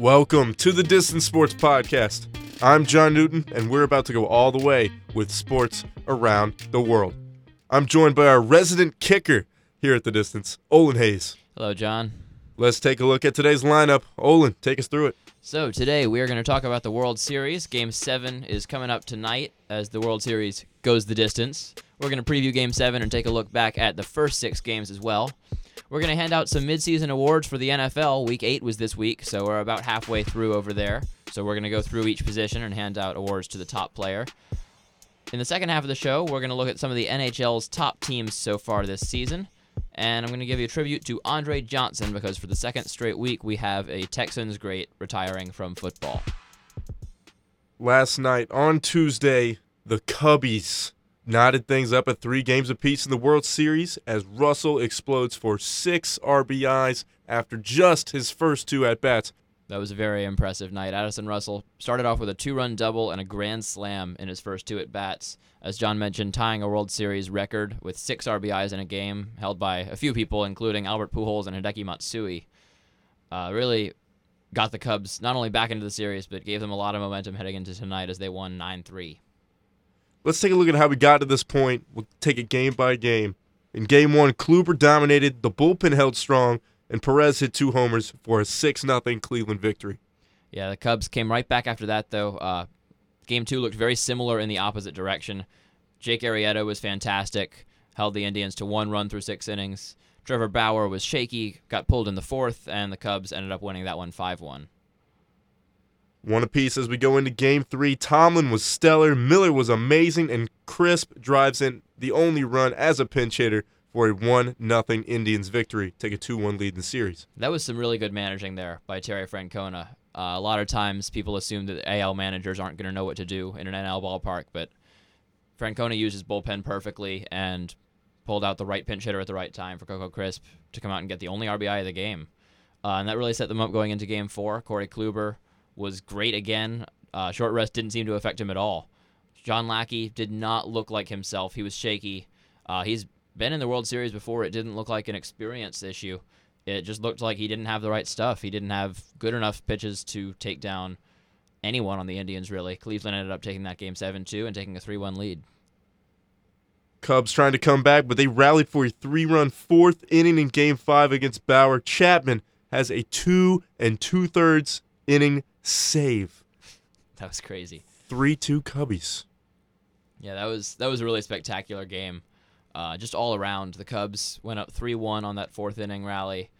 Welcome to the Distance Sports Podcast. I'm John Newton, and we're about to go all the way with sports around the world. I'm joined by our resident kicker here at the Distance, Olin Hayes. Hello, John. Let's take a look at today's lineup. Olin, take us through it. So, today we are going to talk about the World Series. Game 7 is coming up tonight as the World Series goes the distance. We're going to preview Game 7 and take a look back at the first six games as well. We're going to hand out some midseason awards for the NFL. Week 8 was this week, so we're about halfway through over there. So, we're going to go through each position and hand out awards to the top player. In the second half of the show, we're going to look at some of the NHL's top teams so far this season. And I'm going to give you a tribute to Andre Johnson because for the second straight week, we have a Texans great retiring from football. Last night on Tuesday, the Cubbies knotted things up at three games apiece in the World Series as Russell explodes for six RBIs after just his first two at bats. That was a very impressive night. Addison Russell started off with a two run double and a grand slam in his first two at bats. As John mentioned, tying a World Series record with six RBIs in a game, held by a few people, including Albert Pujols and Hideki Matsui. Uh, really got the Cubs not only back into the series, but gave them a lot of momentum heading into tonight as they won 9 3. Let's take a look at how we got to this point. We'll take it game by game. In game one, Kluber dominated, the bullpen held strong, and Perez hit two homers for a 6 0 Cleveland victory. Yeah, the Cubs came right back after that, though. Uh, game two looked very similar in the opposite direction. Jake Arrieta was fantastic, held the Indians to one run through six innings. Trevor Bauer was shaky, got pulled in the fourth, and the Cubs ended up winning that one 5 1. One apiece as we go into game three. Tomlin was stellar, Miller was amazing, and Crisp drives in the only run as a pinch hitter for a 1 0 Indians victory. Take a 2 1 lead in the series. That was some really good managing there by Terry Francona. Uh, a lot of times people assume that AL managers aren't going to know what to do in an NL ballpark, but Francona used his bullpen perfectly and pulled out the right pinch hitter at the right time for Coco Crisp to come out and get the only RBI of the game. Uh, and that really set them up going into game four. Corey Kluber was great again. Uh, short rest didn't seem to affect him at all. John Lackey did not look like himself. He was shaky. Uh, he's been in the World Series before. It didn't look like an experience issue. It just looked like he didn't have the right stuff. He didn't have good enough pitches to take down anyone on the Indians, really. Cleveland ended up taking that game 7 2 and taking a 3 1 lead. Cubs trying to come back, but they rallied for a three run fourth inning in game five against Bauer. Chapman has a two and two thirds inning save. That was crazy. 3 2 Cubbies. Yeah, that was that was a really spectacular game. Uh, just all around, the Cubs went up 3 1 on that fourth inning rally.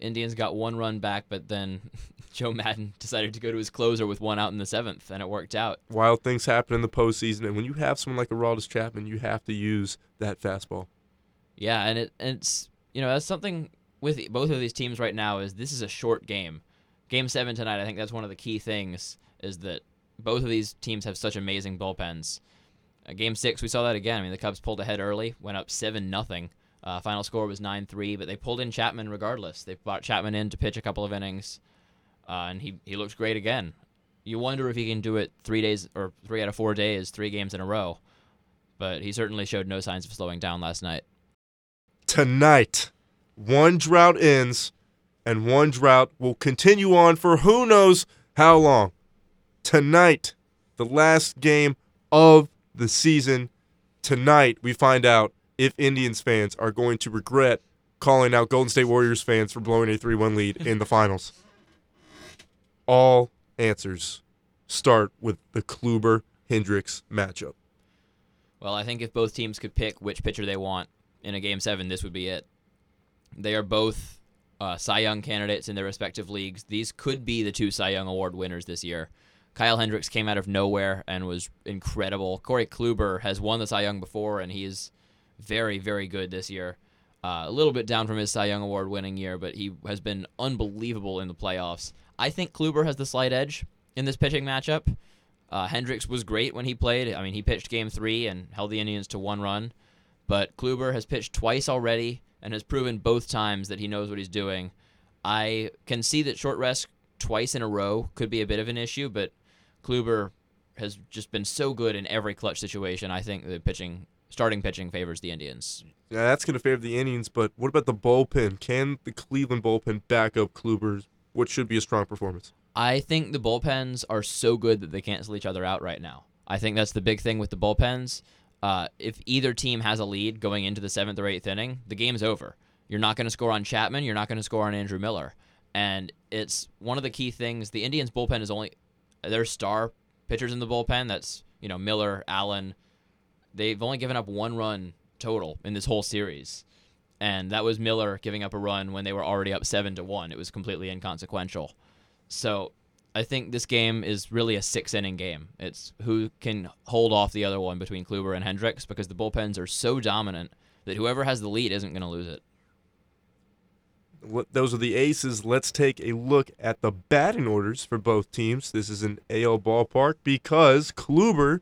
Indians got one run back, but then Joe Maddon decided to go to his closer with one out in the seventh, and it worked out. Wild things happen in the postseason, and when you have someone like Aroldis Chapman, you have to use that fastball. Yeah, and it and it's you know that's something with both of these teams right now is this is a short game. Game seven tonight, I think that's one of the key things is that both of these teams have such amazing bullpens. Uh, game six, we saw that again. I mean, the Cubs pulled ahead early, went up seven nothing. Uh, final score was nine three, but they pulled in Chapman regardless. They brought Chapman in to pitch a couple of innings, uh, and he he looks great again. You wonder if he can do it three days or three out of four days, three games in a row. But he certainly showed no signs of slowing down last night. Tonight, one drought ends, and one drought will continue on for who knows how long. Tonight, the last game of the season. Tonight, we find out if Indians fans are going to regret calling out Golden State Warriors fans for blowing a 3 1 lead in the finals. All answers start with the Kluber Hendricks matchup. Well, I think if both teams could pick which pitcher they want in a game seven, this would be it. They are both uh, Cy Young candidates in their respective leagues. These could be the two Cy Young Award winners this year. Kyle Hendricks came out of nowhere and was incredible. Corey Kluber has won the Cy Young before, and he's very, very good this year. Uh, a little bit down from his Cy Young Award winning year, but he has been unbelievable in the playoffs. I think Kluber has the slight edge in this pitching matchup. Uh, Hendricks was great when he played. I mean, he pitched game three and held the Indians to one run. But Kluber has pitched twice already and has proven both times that he knows what he's doing. I can see that short rest twice in a row could be a bit of an issue, but Kluber has just been so good in every clutch situation. I think the pitching, starting pitching, favors the Indians. Yeah, that's going to favor the Indians, but what about the bullpen? Can the Cleveland bullpen back up Kluber's what should be a strong performance? I think the bullpens are so good that they cancel each other out right now. I think that's the big thing with the bullpens. Uh, if either team has a lead going into the seventh or eighth inning, the game's over. You're not going to score on Chapman. You're not going to score on Andrew Miller. And it's one of the key things. The Indians bullpen is only their star pitchers in the bullpen. That's you know Miller, Allen. They've only given up one run total in this whole series, and that was Miller giving up a run when they were already up seven to one. It was completely inconsequential. So I think this game is really a six inning game. It's who can hold off the other one between Kluber and Hendricks because the bullpens are so dominant that whoever has the lead isn't going to lose it. Those are the aces. Let's take a look at the batting orders for both teams. This is an AL ballpark because Kluber,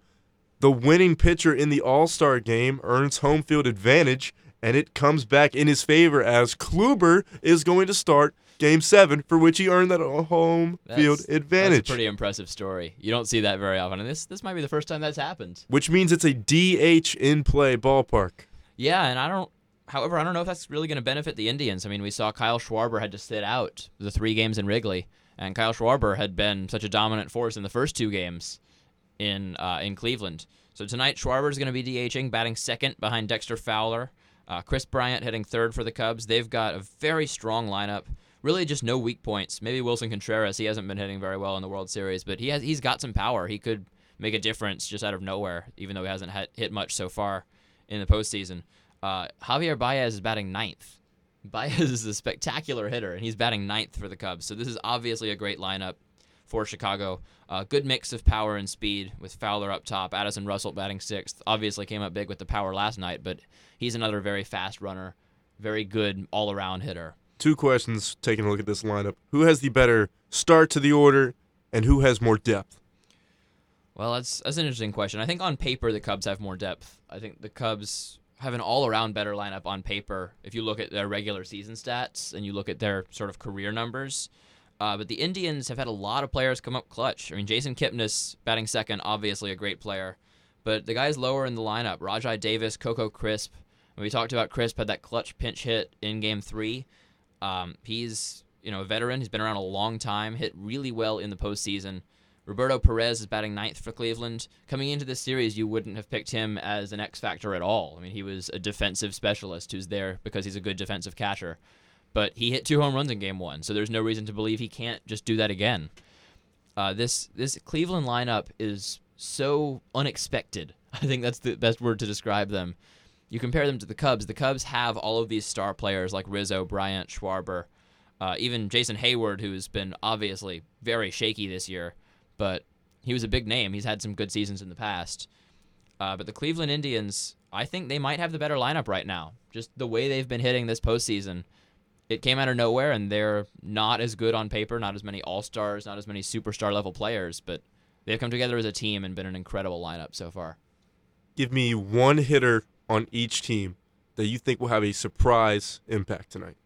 the winning pitcher in the All Star game, earns home field advantage, and it comes back in his favor as Kluber is going to start Game Seven, for which he earned that home field advantage. That's a pretty impressive story. You don't see that very often, and this this might be the first time that's happened. which means it's a DH in play ballpark. Yeah, and I don't. However, I don't know if that's really going to benefit the Indians. I mean, we saw Kyle Schwarber had to sit out the three games in Wrigley, and Kyle Schwarber had been such a dominant force in the first two games in uh, in Cleveland. So tonight, Schwarber is going to be DHing, batting second behind Dexter Fowler. Uh, Kris Bryant hitting third for the Cubs. They've got a very strong lineup. Really, just no weak points. Maybe Willson Contreras. He hasn't been hitting very well in the World Series, but he has. He's got some power. He could make a difference just out of nowhere, even though he hasn't hit, much so far in the postseason. Uh, Javier Baez is batting ninth. Baez is a spectacular hitter, and he's batting ninth for the Cubs. So this is obviously a great lineup for Chicago. Uh, good mix of power and speed with Fowler up top. Addison Russell batting sixth. Obviously came up big with the power last night, but he's another very fast runner, very good all around hitter. Two questions taking a look at this lineup. Who has the better start to the order, and who has more depth? Well, that's that's an interesting question. I think on paper the Cubs have more depth. I think the Cubs have an all-around better lineup on paper if you look at their regular season stats and you look at their sort of career numbers. Uh, but the Indians have had a lot of players come up clutch. I mean, Jason Kipnis batting second, obviously a great player, but the guys lower in the lineup, Rajai Davis, Coco Crisp. When we talked about Crisp had that clutch pinch hit in Game Three. Um, he's you know a veteran. He's been around a long time. Hit really well in the postseason. Roberto Perez is batting ninth for Cleveland. Coming into this series, you wouldn't have picked him as an X factor at all. I mean, he was a defensive specialist who's there because he's a good defensive catcher. But he hit two home runs in Game One, so there's no reason to believe he can't just do that again. Uh, this this Cleveland lineup is so unexpected. I think that's the best word to describe them. You compare them to the Cubs. The Cubs have all of these star players like Rizzo, Bryant, Schwarber, uh, even Jason Heyward, who's been obviously very shaky this year, but he was a big name. He's had some good seasons in the past. Uh, but the Cleveland Indians, I think they might have the better lineup right now. Just the way they've been hitting this postseason. It came out of nowhere, and they're not as good on paper, not as many all stars, not as many superstar level players, but they've come together as a team and been an incredible lineup so far. Give me one hitter on each team that you think will have a surprise impact tonight.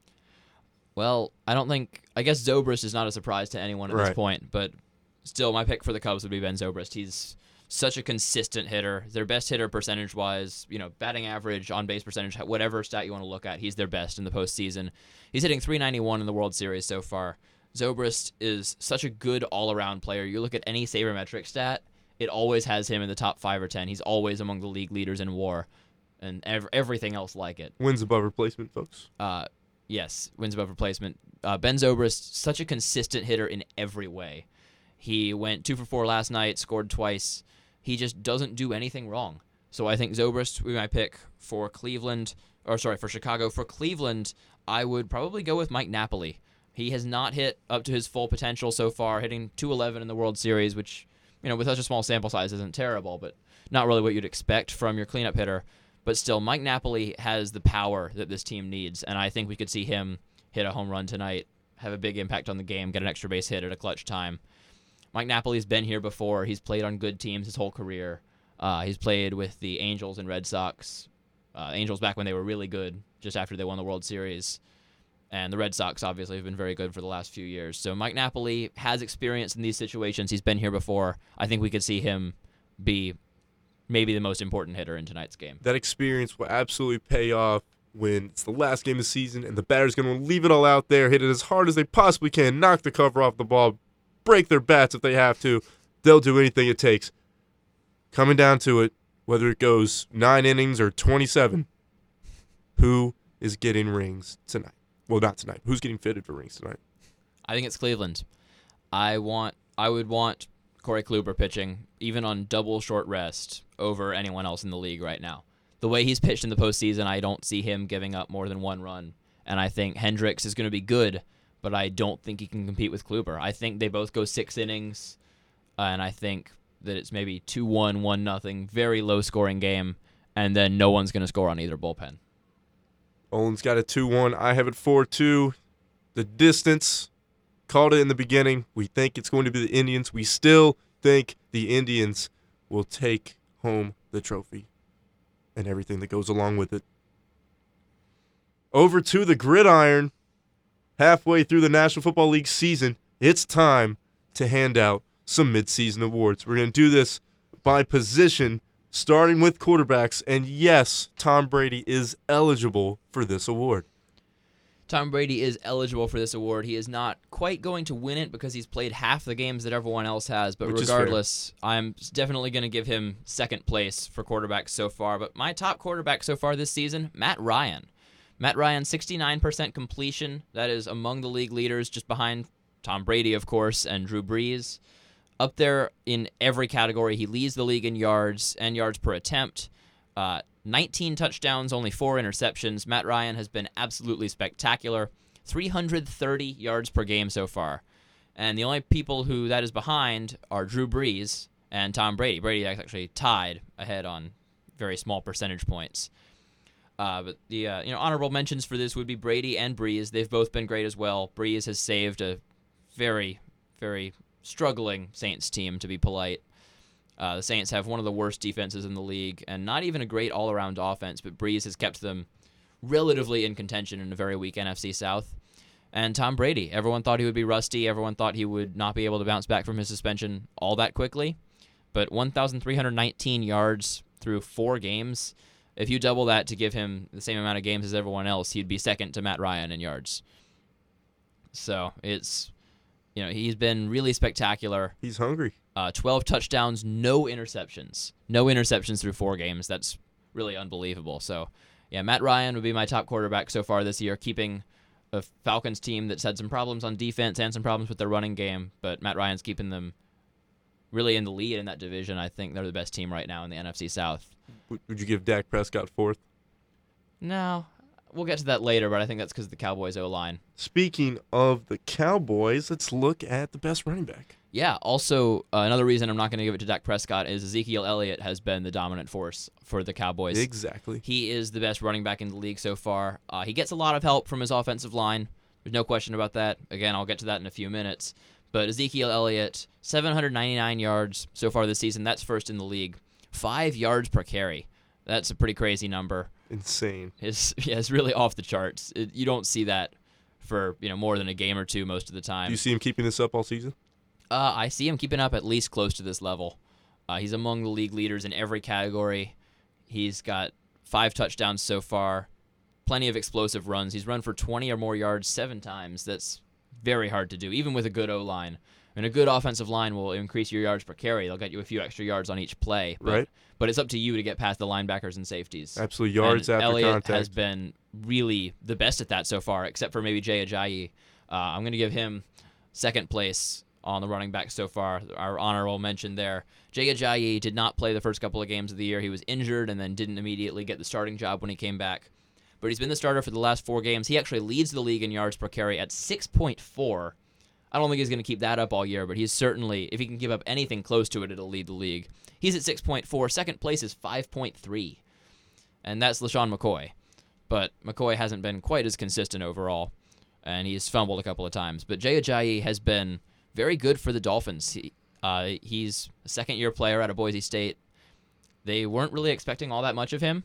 Well, I don't think. I guess Zobrist is not a surprise to anyone at this point, but still, my pick for the Cubs would be Ben Zobrist. He's such a consistent hitter. Their best hitter percentage wise, you know, batting average, on base percentage, whatever stat you want to look at, he's their best in the postseason. He's hitting 391 in the World Series so far. Zobrist is such a good all around player. You look at any sabermetric stat, it always has him in the top five or ten. He's always among the league leaders in WAR, and ev- everything else like it. Wins above replacement, folks. Uh, yes, wins above replacement. Uh, ben Zobrist, such a consistent hitter in every way. He went two for four last night, scored twice. He just doesn't do anything wrong. So I think Zobrist would be my pick for Cleveland, or sorry, for Chicago. For Cleveland, I would probably go with Mike Napoli. He has not hit up to his full potential so far, hitting 211 in the World Series, which, you know, with such a small sample size isn't terrible, but not really what you'd expect from your cleanup hitter. But still, Mike Napoli has the power that this team needs, and I think we could see him hit a home run tonight, have a big impact on the game, get an extra base hit at a clutch time. Mike Napoli's been here before. He's played on good teams his whole career. Uh, he's played with the Angels and Red Sox. Uh, Angels back when they were really good, just after they won the World Series. And the Red Sox obviously have been very good for the last few years. So Mike Napoli has experience in these situations. He's been here before. I think we could see him be maybe the most important hitter in tonight's game. That experience will absolutely pay off when it's the last game of the season and the batter's going to leave it all out there, hit it as hard as they possibly can, knock the cover off the ball, break their bats if they have to. They'll do anything it takes. Coming down to it, whether it goes nine innings or 27, who is getting rings tonight? Well, not tonight. Who's getting fitted for rings tonight? I think it's Cleveland. I want. I would want Corey Kluber pitching even on double short rest over anyone else in the league right now. The way he's pitched in the postseason, I don't see him giving up more than one run. And I think Hendricks is going to be good, but I don't think he can compete with Kluber. I think they both go six innings, uh, and I think that it's maybe 2 1, 1 nothing, very low scoring game, and then no one's going to score on either bullpen. Olin's got a 2 1. I have it 4 2. The distance, called it in the beginning. We think it's going to be the Indians. We still think the Indians will take home the trophy and everything that goes along with it. Over to the gridiron. Halfway through the National Football League season, it's time to hand out some midseason awards. We're going to do this by position, starting with quarterbacks. And yes, Tom Brady is eligible for this award. Tom Brady is eligible for this award. He is not quite going to win it because he's played half the games that everyone else has. But Which regardless, I'm definitely going to give him second place for quarterbacks so far. But my top quarterback so far this season, Matt Ryan. Matt Ryan, 69% completion. That is among the league leaders, just behind Tom Brady, of course, and Drew Brees. Up there in every category. He leads the league in yards and yards per attempt. Uh, 19 touchdowns, only four interceptions. Matt Ryan has been absolutely spectacular. 330 yards per game so far. And the only people who that is behind are Drew Brees and Tom Brady. Brady actually tied ahead on very small percentage points. Uh, but the uh, you know honorable mentions for this would be Brady and Brees. They've both been great as well. Brees has saved a very, very struggling Saints team, to be polite. Uh, the Saints have one of the worst defenses in the league, and not even a great all-around offense. But Brees has kept them relatively in contention in a very weak NFC South. And Tom Brady, everyone thought he would be rusty. Everyone thought he would not be able to bounce back from his suspension all that quickly. But 1,319 yards through four games. If you double that to give him the same amount of games as everyone else, he'd be second to Matt Ryan in yards. So it's, you know, he's been really spectacular. He's hungry. Uh, 12 touchdowns, no interceptions. No interceptions through four games. That's really unbelievable. So, yeah, Matt Ryan would be my top quarterback so far this year, keeping a Falcons team that's had some problems on defense and some problems with their running game. But Matt Ryan's keeping them really in the lead in that division. I think they're the best team right now in the NFC South. Would would you give Dak Prescott fourth? No, we'll get to that later, but I think that's because of the Cowboys O line. Speaking of the Cowboys, let's look at the best running back. Yeah. Also, uh, another reason I'm not going to give it to Dak Prescott is Ezekiel Elliott has been the dominant force for the Cowboys. Exactly. He is the best running back in the league so far. Uh, he gets a lot of help from his offensive line. There's no question about that. Again, I'll get to that in a few minutes. But Ezekiel Elliott, 799 yards so far this season. That's first in the league. Five yards per carry. That's a pretty crazy number. Insane. It's, yeah, it's really off the charts. It, you don't see that for you know more than a game or two most of the time. Do you see him keeping this up all season? Uh, I see him keeping up at least close to this level. Uh, he's among the league leaders in every category. He's got five touchdowns so far, plenty of explosive runs. He's run for 20 or more yards seven times. That's very hard to do, even with a good O line. And a good offensive line will increase your yards per carry. They'll get you a few extra yards on each play. But, Right. But it's up to you to get past the linebackers and safeties. Absolutely. Yards And after Elliott contact. has been really the best at that so far, except for maybe Jay Ajayi. Uh, I'm going to give him second place on the running back so far. Our honorable mention there. Jay Ajayi did not play the first couple of games of the year. He was injured and then didn't immediately get the starting job when he came back. But he's been the starter for the last four games. He actually leads the league in yards per carry at 6.4. I don't think he's going to keep that up all year, but he's certainly, if he can give up anything close to it, it'll lead the league. He's at 6.4. Second place is 5.3 and that's LeSean McCoy. But McCoy hasn't been quite as consistent overall, and he's fumbled a couple of times. But Jay Ajayi has been very good for the Dolphins. He, uh, he's a second-year player out of Boise State. They weren't really expecting all that much of him,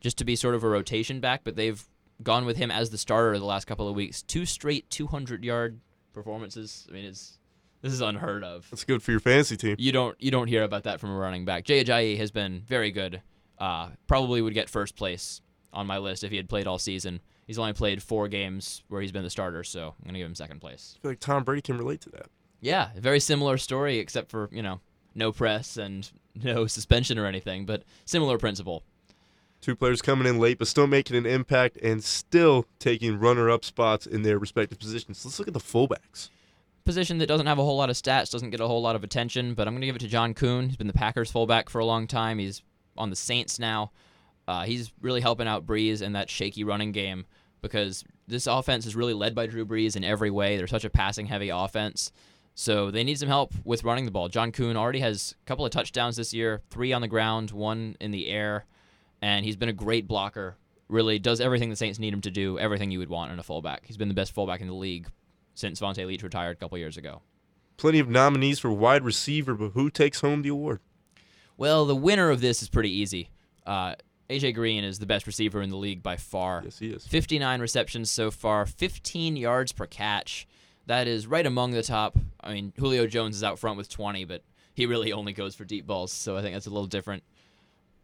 just to be sort of a rotation back, but they've gone with him as the starter the last couple of weeks. Two straight 200-yard performances. I mean, it's this is unheard of That's good for your fantasy team. you don't you don't hear about that from a running back. Jay Ajayi has been very good. Uh, probably would get first place on my list if he had played all season. He's only played four games where he's been the starter, so I'm gonna give him second place. I feel like Tom Brady can relate to that. Yeah, very similar story, except for you know no press and no suspension or anything, but similar principle. Two players coming in late, but still making an impact and still taking runner-up spots in their respective positions. Let's look at the fullbacks. Position that doesn't have a whole lot of stats, doesn't get a whole lot of attention, but I'm going to give it to John Kuhn. He's been the Packers fullback for a long time. He's on the Saints now. Uh, he's really helping out Brees in that shaky running game because this offense is really led by Drew Brees in every way. They're such a passing heavy offense. So they need some help with running the ball. John Kuhn already has a couple of touchdowns this year, three on the ground, one in the air, and he's been a great blocker. Really does everything the Saints need him to do, everything you would want in a fullback. He's been the best fullback in the league since Vonta Leach retired a couple years ago. Plenty of nominees for wide receiver, but who takes home the award? Well, the winner of this is pretty easy. Uh, AJ Green is the best receiver in the league by far. Yes, he is. 59 receptions so far, 15 yards per catch. That is right among the top. I mean, Julio Jones is out front with 20, but he really only goes for deep balls, so I think that's a little different.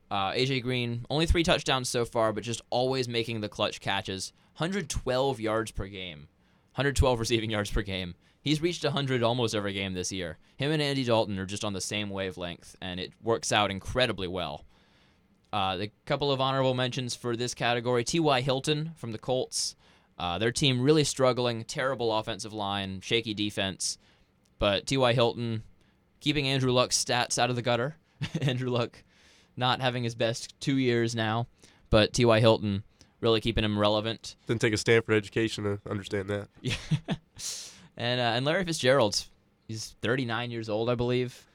Uh, AJ Green, only three touchdowns so far, but just always making the clutch catches. 112 yards per game, 112 receiving yards per game. He's reached 100 almost every game this year. Him and Andy Dalton are just on the same wavelength, and it works out incredibly well. Uh, the couple of honorable mentions for this category T.Y. Hilton from the Colts. Uh, their team really struggling, terrible offensive line, shaky defense. But T.Y. Hilton keeping Andrew Luck's stats out of the gutter. Andrew Luck not having his best two years now, but T.Y. Hilton really keeping him relevant. Didn't take a Stanford education to understand that. Yeah. and uh, and Larry Fitzgerald, he's 39 years old, I believe.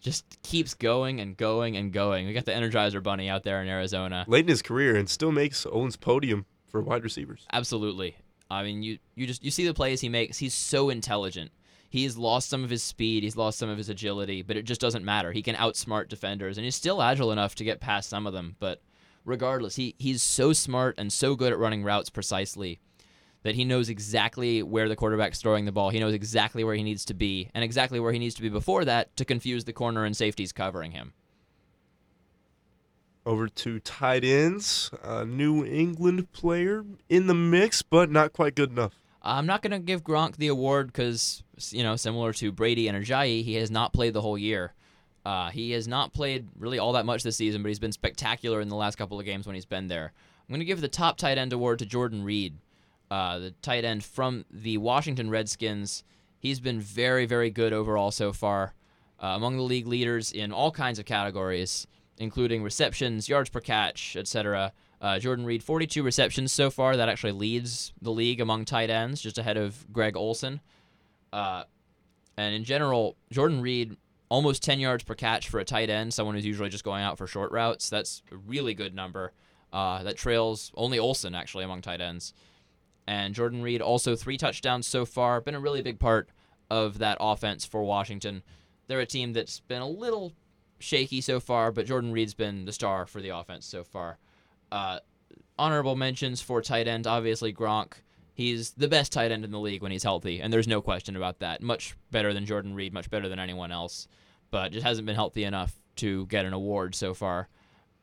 Just keeps going and going and going. We got the Energizer Bunny out there in Arizona. Late in his career, and still makes Olin's podium for wide receivers. Absolutely. I mean, you you just you see the plays he makes. He's so intelligent. He's lost some of his speed, he's lost some of his agility, but it just doesn't matter. He can outsmart defenders, and he's still agile enough to get past some of them. But regardless, he he's so smart and so good at running routes precisely that he knows exactly where the quarterback's throwing the ball. He knows exactly where he needs to be, and exactly where he needs to be before that to confuse the corner and safeties covering him. Over to tight ends, a New England player in the mix, but not quite good enough. I'm not going to give Gronk the award because, you know, similar to Brady and Ajayi, he has not played the whole year. Uh, he has not played really all that much this season, but he's been spectacular in the last couple of games when he's been there. I'm going to give the top tight end award to Jordan Reed, uh, the tight end from the Washington Redskins. He's been very, very good overall so far, uh, among the league leaders in all kinds of categories, including receptions, yards per catch, etc. Uh, Jordan Reed, 42 receptions so far. That actually leads the league among tight ends, just ahead of Greg Olsen. Uh, and in general, Jordan Reed, almost 10 yards per catch for a tight end, someone who's usually just going out for short routes. That's a really good number. Uh, that trails only Olsen, actually, among tight ends. And Jordan Reed, also three touchdowns so far. Been a really big part of that offense for Washington. They're a team that's been a little shaky so far, but Jordan Reed's been the star for the offense so far. Uh, honorable mentions for tight end, obviously Gronk. He's the best tight end in the league when he's healthy, and there's no question about that. Much better than Jordan Reed, much better than anyone else, but just hasn't been healthy enough to get an award so far.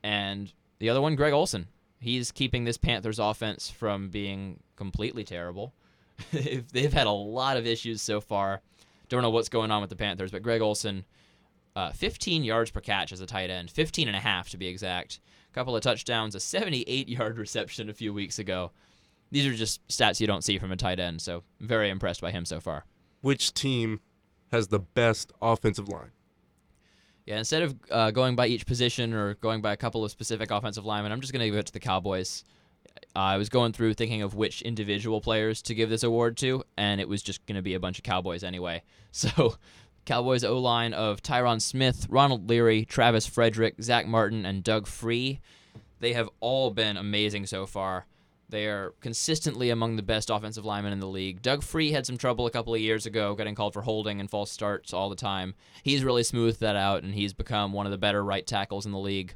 And the other one, Greg Olsen. He's keeping this Panthers offense from being completely terrible. They've had a lot of issues so far. Don't know what's going on with the Panthers, but Greg Olsen, uh, 15 yards per catch as a tight end, 15 and a half to be exact A couple of touchdowns, a 78 yard reception a few weeks ago. These are just stats you don't see from a tight end, so I'm very impressed by him so far. Which team has the best offensive line? Yeah, instead of uh, going by each position or going by a couple of specific offensive linemen, I'm just going to give it to the Cowboys. Uh, I was going through thinking of which individual players to give this award to, and it was just going to be a bunch of Cowboys anyway. So Cowboys O line of Tyron Smith, Ronald Leary, Travis Frederick, Zack Martin, and Doug Free. They have all been amazing so far. They are consistently among the best offensive linemen in the league. Doug Free had some trouble a couple of years ago, getting called for holding and false starts all the time. He's really smoothed that out, and he's become one of the better right tackles in the league.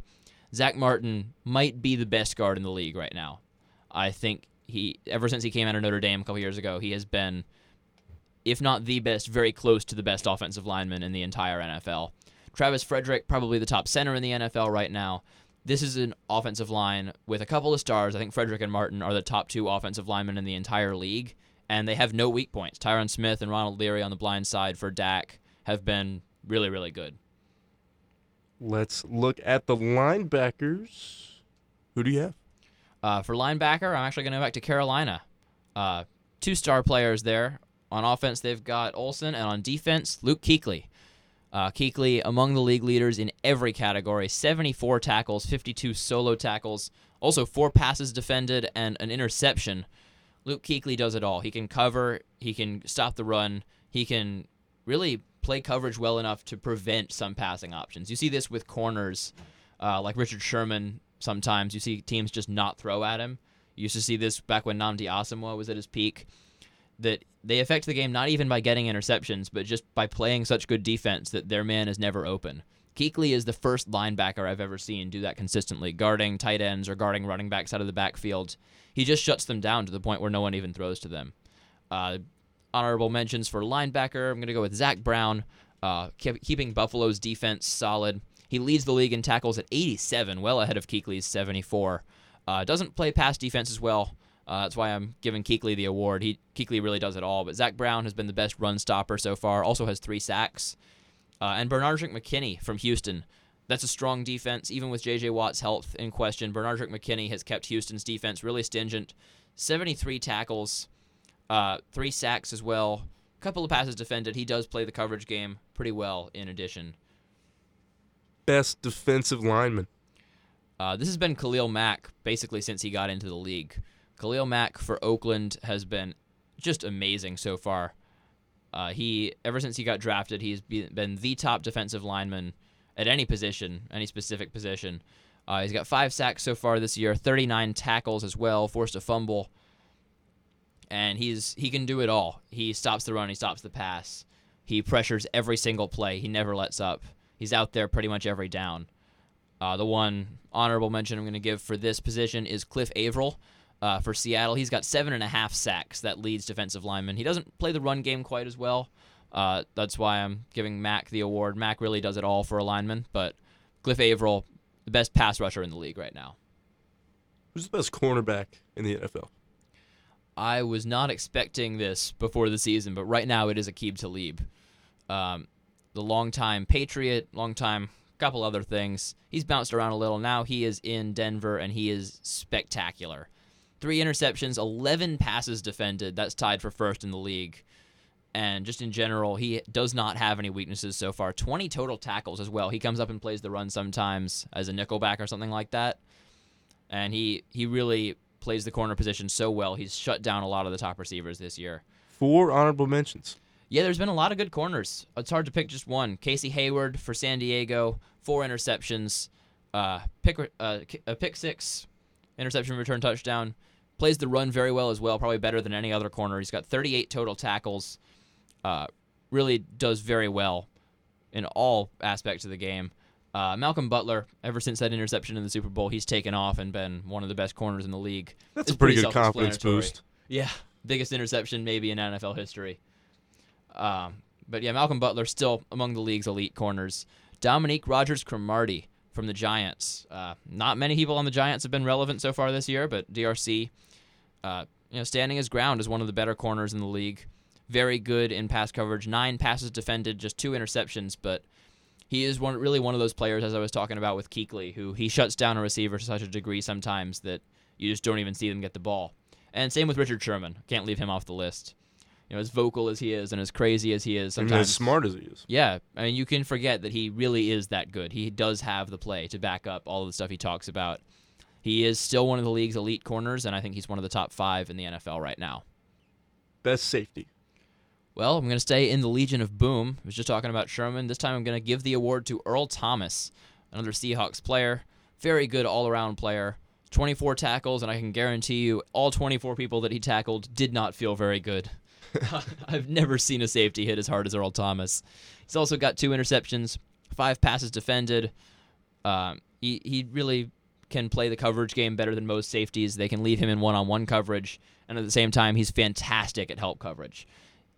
Zack Martin might be the best guard in the league right now. I think he, ever since he came out of Notre Dame a couple years ago, he has been if not the best, very close to the best offensive lineman in the entire NFL. Travis Frederick, probably the top center in the NFL right now. this is an offensive line with a couple of stars. I think Frederick and Martin are the top two offensive linemen in the entire league, and they have no weak points. Tyron Smith and Ronald Leary on the blind side for Dak have been really, really good. Let's look at the linebackers. Who do you have? Uh, for linebacker, I'm actually going to go back to Carolina. Uh, two star players there. On offense, they've got Olsen, and on defense, Luke Kuechly. Uh, Kuechly among the league leaders in every category 74 tackles, 52 solo tackles, also four passes defended, and an interception. Luke Kuechly does it all. He can cover, he can stop the run, he can really play coverage well enough to prevent some passing options. You see this with corners uh, like Richard Sherman sometimes. You see teams just not throw at him. You used to see this back when Nnamdi Asomugha was at his peak. That they affect the game not even by getting interceptions, but just by playing such good defense that their man is never open. Kuechly is the first linebacker I've ever seen do that consistently, guarding tight ends or guarding running backs out of the backfield. He just shuts them down to the point where no one even throws to them. Uh, honorable mentions for linebacker. I'm going to go with Zach Brown, uh, keeping Buffalo's defense solid. He leads the league in tackles at 87, well ahead of Kuechly's 74. Uh, doesn't play pass defense as well. Uh, that's why I'm giving Kuechly the award. He Kuechly really does it all. But Zach Brown has been the best run stopper so far. Also has three sacks. Uh, and Benardrick McKinney from Houston. That's a strong defense, even with J.J. Watt's health in question. Benardrick McKinney has kept Houston's defense really stingent. 73 tackles, uh, three sacks as well. A couple of passes defended. He does play the coverage game pretty well. In addition, best defensive lineman. Uh, this has been Khalil Mack basically since he got into the league. Khalil Mack for Oakland has been just amazing so far. Uh, he ever since he got drafted, he's been the top defensive lineman at any position, any specific position. Uh, he's got five sacks so far this year, 39 tackles as well, forced a fumble and he's he can do it all. He stops the run, he stops the pass, he pressures every single play. He never lets up. He's out there pretty much every down. Uh, the one honorable mention I'm going to give for this position is Cliff Avril. Uh, for Seattle, he's got seven and a half sacks. That leads defensive lineman. He doesn't play the run game quite as well. Uh, that's why I'm giving Mack the award. Mack really does it all for a lineman, but Cliff Avril, the best pass rusher in the league right now. Who's the best cornerback in the NFL? I was not expecting this before the season, but right now it is Aqib Talib. Um, the longtime Patriot, longtime couple other things. He's bounced around a little. Now he is in Denver and he is spectacular. Three interceptions, 11 passes defended. That's tied for first in the league. And just in general, he does not have any weaknesses so far. 20 total tackles as well. He comes up and plays the run sometimes as a nickelback or something like that. And he, he really plays the corner position so well. He's shut down a lot of the top receivers this year. Four honorable mentions. Yeah, there's been a lot of good corners. It's hard to pick just one. Casey Hayward for San Diego, four interceptions, uh, pick uh, a pick six, interception return touchdown. Plays the run very well as well, probably better than any other corner. He's got 38 total tackles. Uh, really does very well in all aspects of the game. Uh, Malcolm Butler, ever since that interception in the Super Bowl, he's taken off and been one of the best corners in the league. That's it's a pretty, pretty good confidence boost. Yeah, biggest interception maybe in NFL history. Um, but yeah, Malcolm Butler still among the league's elite corners. Dominique Rodgers Cromartie from the Giants. Uh, not many people on the Giants have been relevant so far this year, but DRC, uh, you know, standing his ground as one of the better corners in the league. Very good in pass coverage. Nine passes defended, just two interceptions, but he is one really one of those players, as I was talking about with Kuechly, who he shuts down a receiver to such a degree sometimes that you just don't even see them get the ball. And same with Richard Sherman. Can't leave him off the list. You know, as vocal as he is and as crazy as he is, sometimes and as smart as he is. Yeah, I mean, you can forget that he really is that good. He does have the play to back up all of the stuff he talks about. He is still one of the league's elite corners, and I think he's one of the top five in the NFL right now. Best safety. Well, I'm going to stay in the Legion of Boom. I was just talking about Sherman. This time I'm going to give the award to Earl Thomas, another Seahawks player. Very good all around player. 24 tackles, and I can guarantee you all 24 people that he tackled did not feel very good. I've never seen a safety hit as hard as Earl Thomas. He's also got two interceptions, five passes defended. Um, he, he really can play the coverage game better than most safeties. They can leave him in one on one coverage, and at the same time, he's fantastic at help coverage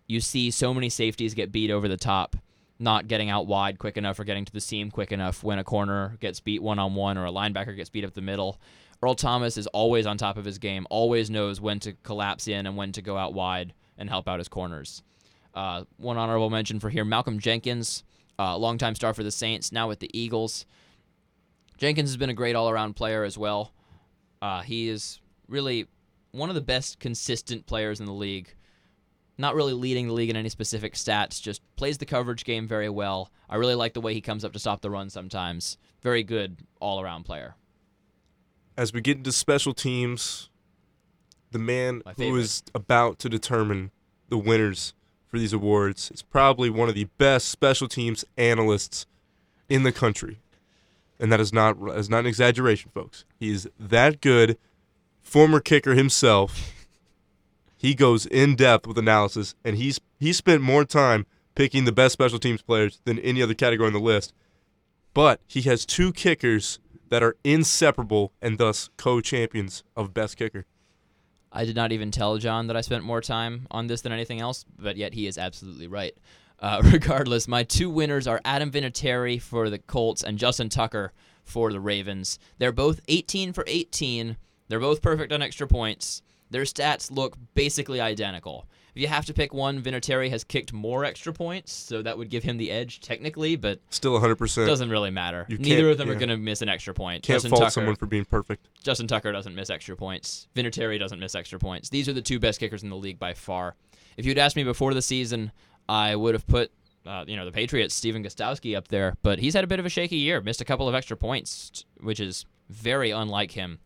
you see so many safeties get beat over the top. not getting out wide quick enough or getting to the seam quick enough when a corner gets beat one on one or a linebacker gets beat up the middle. Earl Thomas is always on top of his game, always knows when to collapse in and when to go out wide and help out his corners. Uh, one honorable mention for here Malcolm Jenkins, uh, longtime star for the Saints, now with the Eagles. Jenkins has been a great all around player as well. Uh, he is really one of the best consistent players in the league. Not really leading the league in any specific stats, just plays the coverage game very well. I really like the way he comes up to stop the run sometimes. Very good all around player. As we get into special teams, the man who is about to determine the winners for these awards is probably one of the best special teams analysts in the country. And that is not is not an exaggeration, folks. He is that good. Former kicker himself. He goes in depth with analysis, and he's he spent more time picking the best special teams players than any other category on the list. But he has two kickers that are inseparable and thus co-champions of best kicker. I did not even tell John that I spent more time on this than anything else, but yet he is absolutely right. Uh, regardless, my two winners are Adam Vinatieri for the Colts and Justin Tucker for the Ravens. They're both 18 for 18. They're both perfect on extra points. Their stats look basically identical. If you have to pick one, Vinatieri has kicked more extra points, so that would give him the edge technically, but Still 100%. it doesn't really matter. You Neither of them are going to miss an extra point. Can't Justin fault Tucker, someone for being perfect. Justin Tucker doesn't miss extra points. Vinatieri doesn't miss extra points. These are the two best kickers in the league by far. If you'd asked me before the season, I would have put, uh, you know, the Patriots, Stephen Gostkowski up there, but he's had a bit of a shaky year. Missed a couple of extra points, which is very unlike him.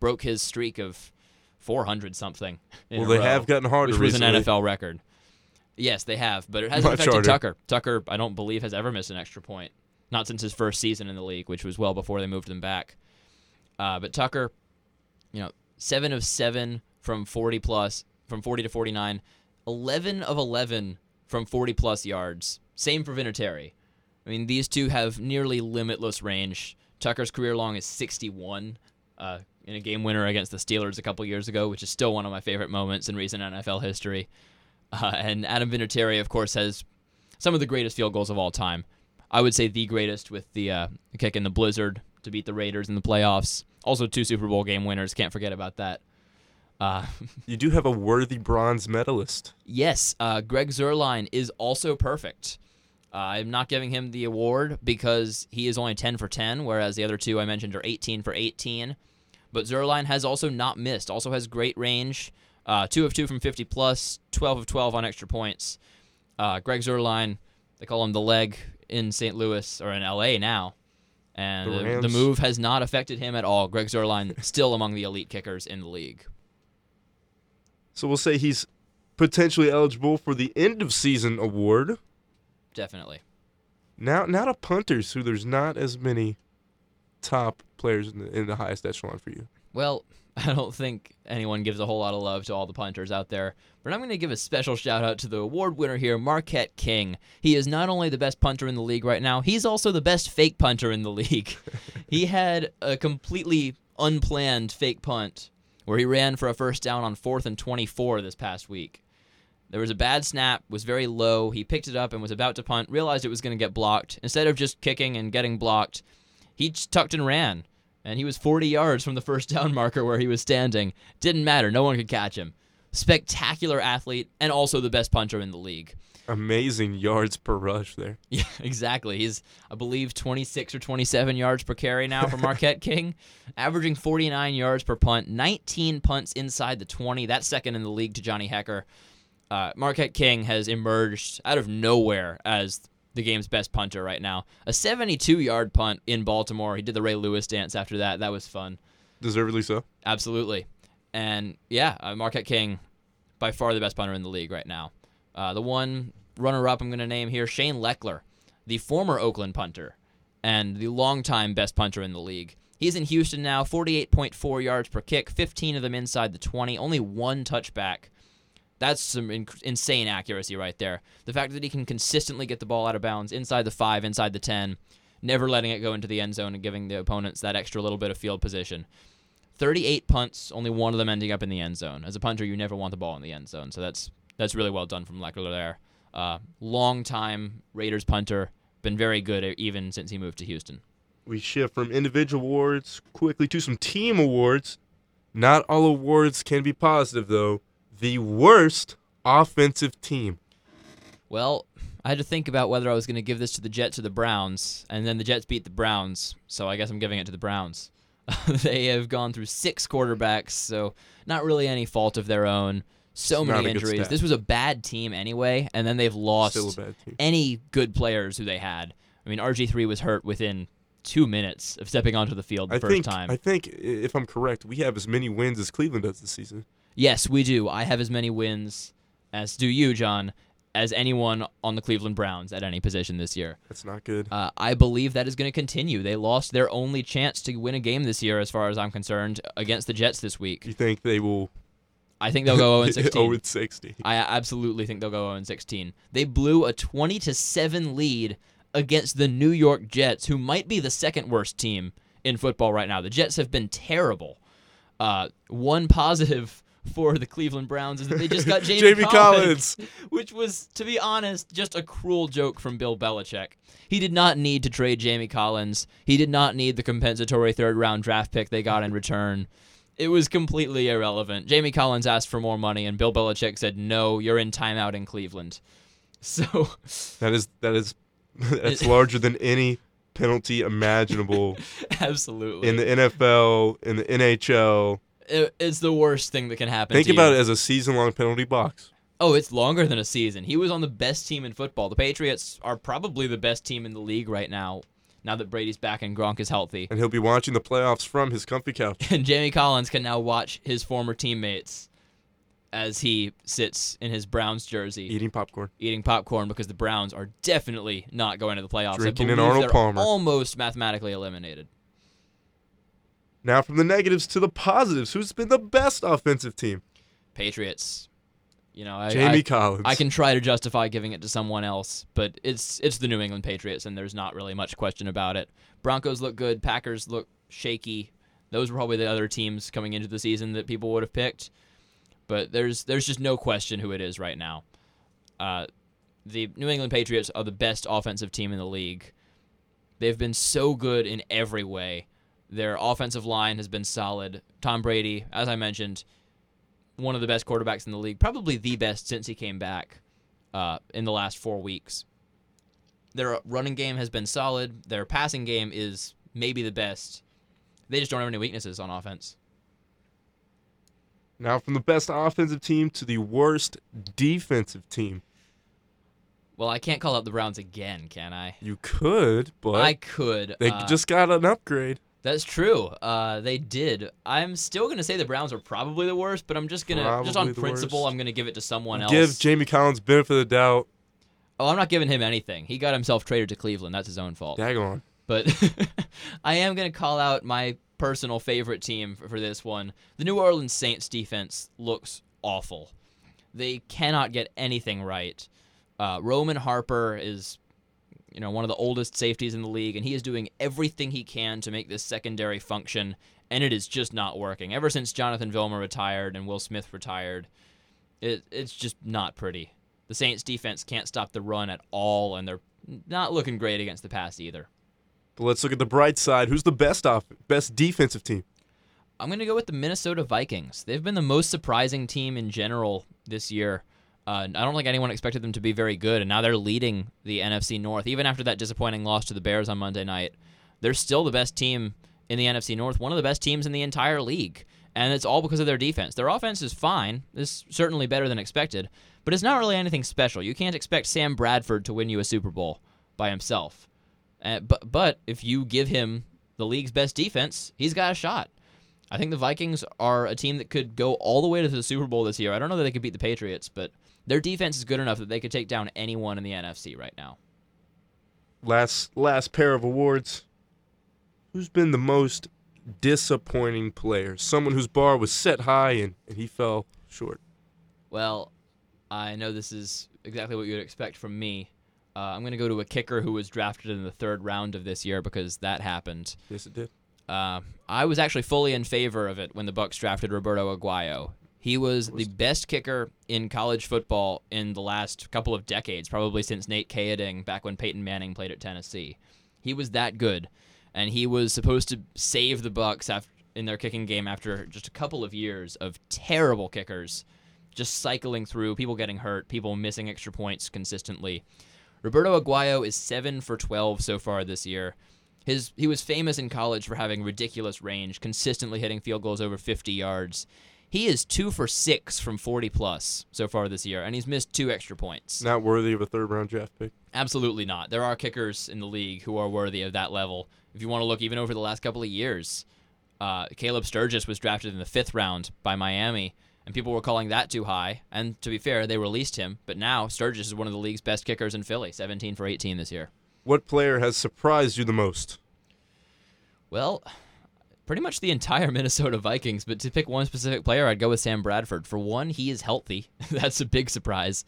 Broke his streak of 400 something. Well, they row, have gotten harder which was an NFL record. Yes, they have, but it hasn't Much affected harder. Tucker. Tucker, I don't believe, has ever missed an extra point. Not since his first season in the league, which was well before they moved him back. Uh, but Tucker, you know, seven of seven from 40 plus, from 40 to 49, 11 of 11 from 40 plus yards. Same for Vinatieri. I mean, these two have nearly limitless range. Tucker's career long is 61 uh, in a game winner against the Steelers a couple years ago, which is still one of my favorite moments in recent NFL history. Uh, and Adam Vinatieri, of course, has some of the greatest field goals of all time. I would say the greatest with the uh, kick in the blizzard to beat the Raiders in the playoffs. Also, two Super Bowl game winners. Can't forget about that. Uh, You do have a worthy bronze medalist. yes, uh, Greg Zuerlein is also perfect. Uh, I'm not giving him the award because he is only 10 for 10, whereas the other two I mentioned are 18 for 18. But Zuerlein has also not missed. Also has great range. Uh, two of two from 50 plus, 12 of 12 on extra points. Uh, Greg Zuerlein, they call him the leg in St. Louis or in LA now. And The the, the move has not affected him at all. Greg Zuerlein still among the elite kickers in the league. So we'll say he's potentially eligible for the end of season award. Definitely. Now, now to punters, who there's not as many top players in the, in the highest echelon for you. Well, I don't think anyone gives a whole lot of love to all the punters out there, but I'm going to give a special shout out to the award winner here, Marquette King. He is not only the best punter in the league right now, he's also the best fake punter in the league. he had a completely unplanned fake punt where he ran for a first down on 4th and 24 this past week. There was a bad snap, was very low. He picked it up and was about to punt, realized it was going to get blocked. Instead of just kicking and getting blocked, he tucked and ran. And he was 40 yards from the first down marker where he was standing. Didn't matter. No one could catch him. Spectacular athlete and also the best punter in the league. Amazing yards per rush there. Yeah, exactly. He's, I believe, 26 or 27 yards per carry now for Marquette King, averaging 49 yards per punt, 19 punts inside the 20. That's second in the league to Johnny Hekker. Uh, Marquette King has emerged out of nowhere as the game's best punter right now. A 72 yard punt in Baltimore. He did the Ray Lewis dance after that. That was fun. Deservedly so. Absolutely. And yeah, uh, Marquette King, by far the best punter in the league right now. Uh, the one runner up I'm going to name here, Shane Lechler, the former Oakland punter and the longtime best punter in the league. He's in Houston now, 48.4 yards per kick, 15 of them inside the 20, only one touchback. That's some inc- insane accuracy right there. The fact that he can consistently get the ball out of bounds inside the 5, inside the 10, never letting it go into the end zone and giving the opponents that extra little bit of field position. 38 punts, only one of them ending up in the end zone. As a punter, you never want the ball in the end zone, so that's that's really well done from Lechler there. Uh, long time Raiders punter, been very good even since he moved to Houston. We shift from individual awards quickly to some team awards. Not all awards can be positive, though. The worst offensive team. Well, I had to think about whether I was going to give this to the Jets or the Browns, and then the Jets beat the Browns, so I guess I'm giving it to the Browns. they have gone through six quarterbacks, so not really any fault of their own. So It's many injuries. This was a bad team anyway, and then they've lost Still a bad team. any good players who they had. I mean, RG3 was hurt within two minutes of stepping onto the field the I first think time. I think if I'm correct, we have as many wins as Cleveland does this season. Yes, we do. I have as many wins as do you, John, as anyone on the Cleveland Browns at any position this year. That's not good. Uh, I believe that is going to continue. They lost their only chance to win a game this year, as far as I'm concerned, against the Jets this week. you think they will I think they'll go 0 16. 0 60. I absolutely think they'll go 0 16. They blew a 20 to 7 lead against the New York Jets, who might be the second worst team in football right now. The Jets have been terrible. Uh, one positive for the Cleveland Browns is that they just got Jamie, Jamie Collins. which was, to be honest, just a cruel joke from Bill Belichick. He did not need to trade Jamie Collins. He did not need the compensatory third round draft pick they got in return. It was completely irrelevant. Jamie Collins asked for more money, and Bill Belichick said, "No, you're in timeout in Cleveland." So, That is that is that's larger than any penalty imaginable absolutely, in the NFL, in the NHL. It- it's the worst thing that can happen. Think to about you. it as a season-long penalty box. Oh, it's longer than a season. He was on the best team in football. The Patriots are probably the best team in the league right now. Now that Brady's back and Gronk is healthy, And he'll be watching the playoffs from his comfy couch. and Jamie Collins can now watch his former teammates as he sits in his Browns jersey eating popcorn. eating popcorn because the Browns are definitely not going to the playoffs. Drinking an Arnold Palmer. almost mathematically eliminated. Now from the negatives to the positives. Who's been the best offensive team? Patriots. You know, I, Jamie I, Collins. I can try to justify giving it to someone else, but it's it's the New England Patriots, and there's not really much question about it. Broncos look good. Packers look shaky. Those were probably the other teams coming into the season that people would have picked, but there's there's just no question who it is right now. Uh, the New England Patriots are the best offensive team in the league. They've been so good in every way. Their offensive line has been solid. Tom Brady, as I mentioned, one of the best quarterbacks in the league, probably the best since he came back uh, in the last four weeks. Their running game has been solid. Their passing game is maybe the best. They just don't have any weaknesses on offense. now from the best offensive team to the worst defensive team. Well, I can't call out the Browns again, can I? You could, but I could. they uh, just got an upgrade. That's true. Uh, they did. I'm still gonna say the Browns are probably the worst, but I'm just gonna just on principle, worst. I'm gonna give it to someone else. Give Jamie Collins benefit of the doubt. oh, I'm not giving him anything. He got himself traded to Cleveland. That's his own fault. Daggone. But I am going to call out my personal favorite team for, for this one. The New Orleans Saints defense looks awful. They cannot get anything right. Uh, Roman Harper is, you know, one of the oldest safeties in the league, and he is doing everything he can to make this secondary function, and it is just not working. Ever since Jonathan Vilma retired and Will Smith retired, it, it's just not pretty. The Saints defense can't stop the run at all, and they're not looking great against the pass either. But let's look at the bright side. Who's the best off best defensive team? I'm going to go with the Minnesota Vikings. They've been the most surprising team in general this year. Uh, I don't think anyone expected them to be very good, and now they're leading the NFC North. Even after that disappointing loss to the Bears on Monday night, they're still the best team in the NFC North, one of the best teams in the entire league. And it's all because of their defense. Their offense is fine. It's certainly better than expected, but it's not really anything special. You can't expect Sam Bradford to win you a Super Bowl by himself. Uh, but but if you give him the league's best defense, he's got a shot. I think the Vikings are a team that could go all the way to the Super Bowl this year. I don't know that they could beat the Patriots, but their defense is good enough that they could take down anyone in the NFC right now. Last last pair of awards. Who's been the most disappointing player? Someone whose bar was set high and, and he fell short. Well, I know this is exactly what you'd expect from me. Uh, I'm going to go to a kicker who was drafted in the third round of this year because that happened. Yes, it did. Uh, I was actually fully in favor of it when the Bucks drafted Roberto Aguayo. He was the best kicker in college football in the last couple of decades, probably since Nate Kaeding back when Peyton Manning played at Tennessee. He was that good, and he was supposed to save the Bucks after, in their kicking game after just a couple of years of terrible kickers, just cycling through, people getting hurt, people missing extra points consistently. Roberto Aguayo is 7 for 12 so far this year. His he was famous in college for having ridiculous range, consistently hitting field goals over 50 yards. He is 2 for 6 from 40 plus so far this year and he's missed two extra points. Not worthy of a third round draft pick. Absolutely not. There are kickers in the league who are worthy of that level. If you want to look even over the last couple of years, uh, Caleb Sturgis was drafted in the fifth round by Miami, and people were calling that too high. And to be fair, they released him. But now Sturgis is one of the league's best kickers in Philly, 17 for 18 this year. What player has surprised you the most? Well, pretty much the entire Minnesota Vikings. But to pick one specific player, I'd go with Sam Bradford. For one, he is healthy. That's a big surprise.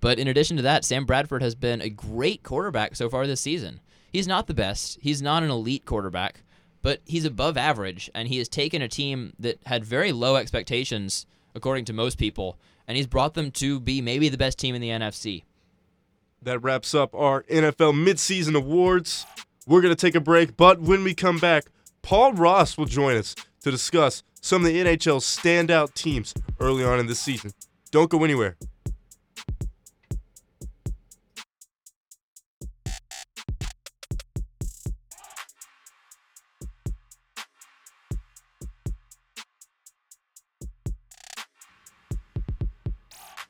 But in addition to that, Sam Bradford has been a great quarterback so far this season. He's not the best. He's not an elite quarterback, but he's above average, and he has taken a team that had very low expectations, according to most people, and he's brought them to be maybe the best team in the NFC. That wraps up our NFL midseason awards. We're going to take a break, but when we come back, Paul Ross will join us to discuss some of the NHL's standout teams early on in this season. Don't go anywhere.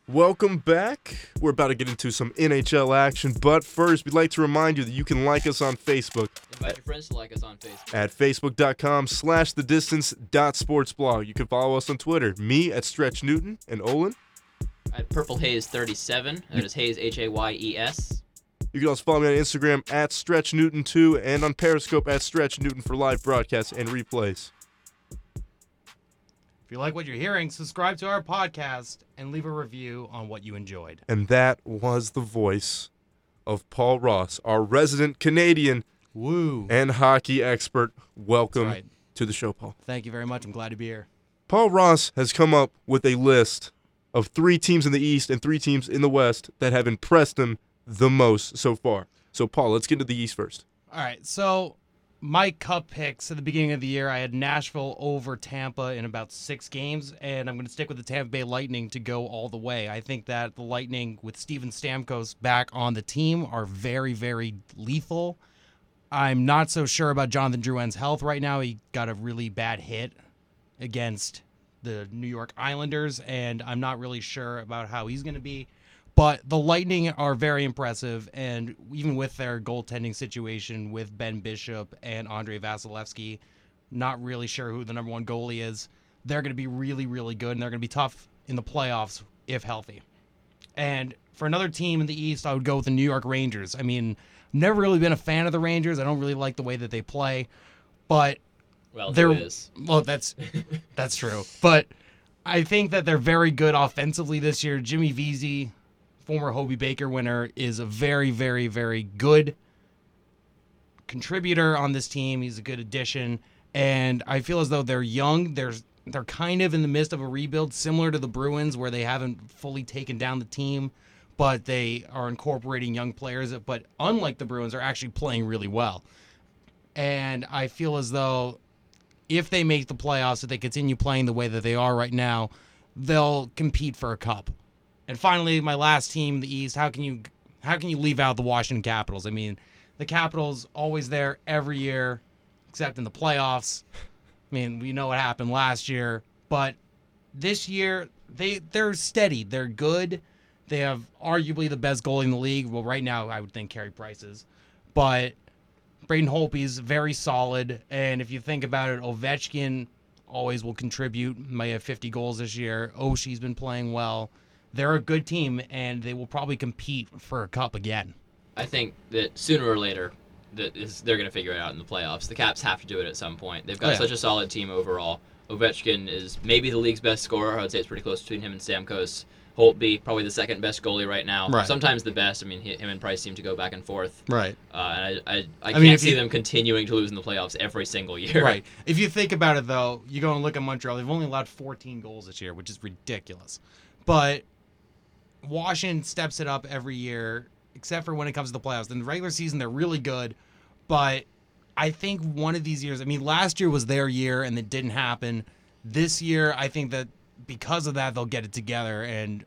Welcome back. We're about to get into some NHL action, but first, we'd like to remind you that you can like us on Facebook Invite your friends to like us on Facebook. at facebook.com slash the distance dot sports blog. You can follow us on Twitter, me at Stretch Newton and Olin. At Purple Haze 37, that is Haze H A Y E S. You can also follow me on Instagram at Stretch Newton 2 and on Periscope at Stretch Newton for live broadcasts and replays. If you like what you're hearing, subscribe to our podcast and leave a review on what you enjoyed. And that was the voice of Paul Ross, our resident Canadian Woo. and hockey expert. Welcome right. to the show, Paul. Thank you very much. I'm glad to be here. Paul Ross has come up with a list of three teams in the East and three teams in the West that have impressed him the most so far. So, Paul, let's get to the East first. All right. So, my cup picks at the beginning of the year, I had Nashville over Tampa in about six games, and I'm going to stick with the Tampa Bay Lightning to go all the way. I think that the Lightning, with Steven Stamkos back on the team, are very, very lethal. I'm not so sure about Jonathan Drouin's health right now. He got a really bad hit against the New York Islanders, and I'm not really sure about how he's going to be. But the Lightning are very impressive, and even with their goaltending situation with Ben Bishop and Andre Vasilevskiy, not really sure who the number one goalie is. They're going to be really, really good, and they're going to be tough in the playoffs if healthy. And for another team in the East, I would go with the New York Rangers. I mean, never really been a fan of the Rangers. I don't really like the way that they play, but Well, There- is. well, that's that's true. But I think that they're very good offensively this year. Jimmy Vesey, former Hobey Baker winner, is a very, very, very good contributor on this team. He's a good addition, and I feel as though they're young. They're they're kind of in the midst of a rebuild, similar to the Bruins, where they haven't fully taken down the team, but they are incorporating young players. But unlike the Bruins, are actually playing really well. And I feel as though if they make the playoffs, if they continue playing the way that they are right now, they'll compete for a cup. And finally, my last team, the East. How can you how can you leave out the Washington Capitals? I mean, the Capitals always there every year, except in the playoffs. I mean, we know what happened last year, but this year they they're steady. They're good. They have arguably the best goalie in the league. Well, right now I would think Carey Price is, but Braden Holtby's very solid. And if you think about it, Ovechkin always will contribute. May have 50 goals this year. Oshie's been playing well. They're a good team, and they will probably compete for a cup again. I think that sooner or later, that is, they're going to figure it out in the playoffs. The Caps have to do it at some point. They've got Oh, yeah. such a solid team overall. Ovechkin is maybe the league's best scorer. I would say it's pretty close between him and Stamkos. Holtby, probably the second best goalie right now. Right. Sometimes the best. I mean, he, him and Price seem to go back and forth. Right. Uh, and I, I, I, mean, can't if see you- them continuing to lose in the playoffs every single year. Right. If you think about it, though, you go and look at Montreal. They've only allowed 14 goals this year, which is ridiculous. But Washington steps it up every year, except for when it comes to the playoffs. In the regular season, they're really good. But I think one of these years, I mean, last year was their year and it didn't happen. This year, I think that because of that, they'll get it together. And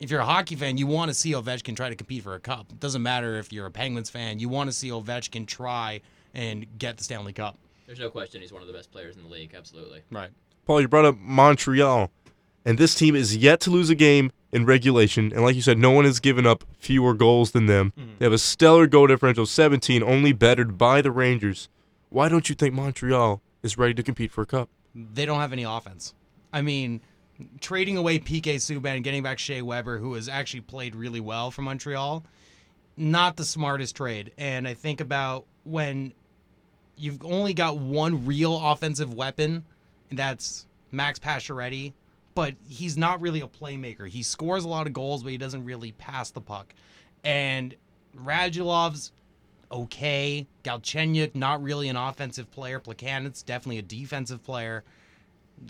if you're a hockey fan, you want to see Ovechkin try to compete for a cup. It doesn't matter if you're a Penguins fan, you want to see Ovechkin try and get the Stanley Cup. There's no question he's one of the best players in the league. Absolutely. Right. Paul, you brought up Montreal, and this team is yet to lose a game in regulation. And like you said, no one has given up fewer goals than them. Mm-hmm. They have a stellar goal differential, 17, only bettered by the Rangers. Why don't you think Montreal is ready to compete for a cup? They don't have any offense. I mean, trading away PK Subban and getting back Shea Weber, who has actually played really well for Montreal, not the smartest trade. And I think about when you've only got one real offensive weapon, and that's Max Pacioretty, but he's not really a playmaker. He scores a lot of goals, but he doesn't really pass the puck. And Radulov's okay. Galchenyuk, not really an offensive player. Plekanec's definitely a defensive player.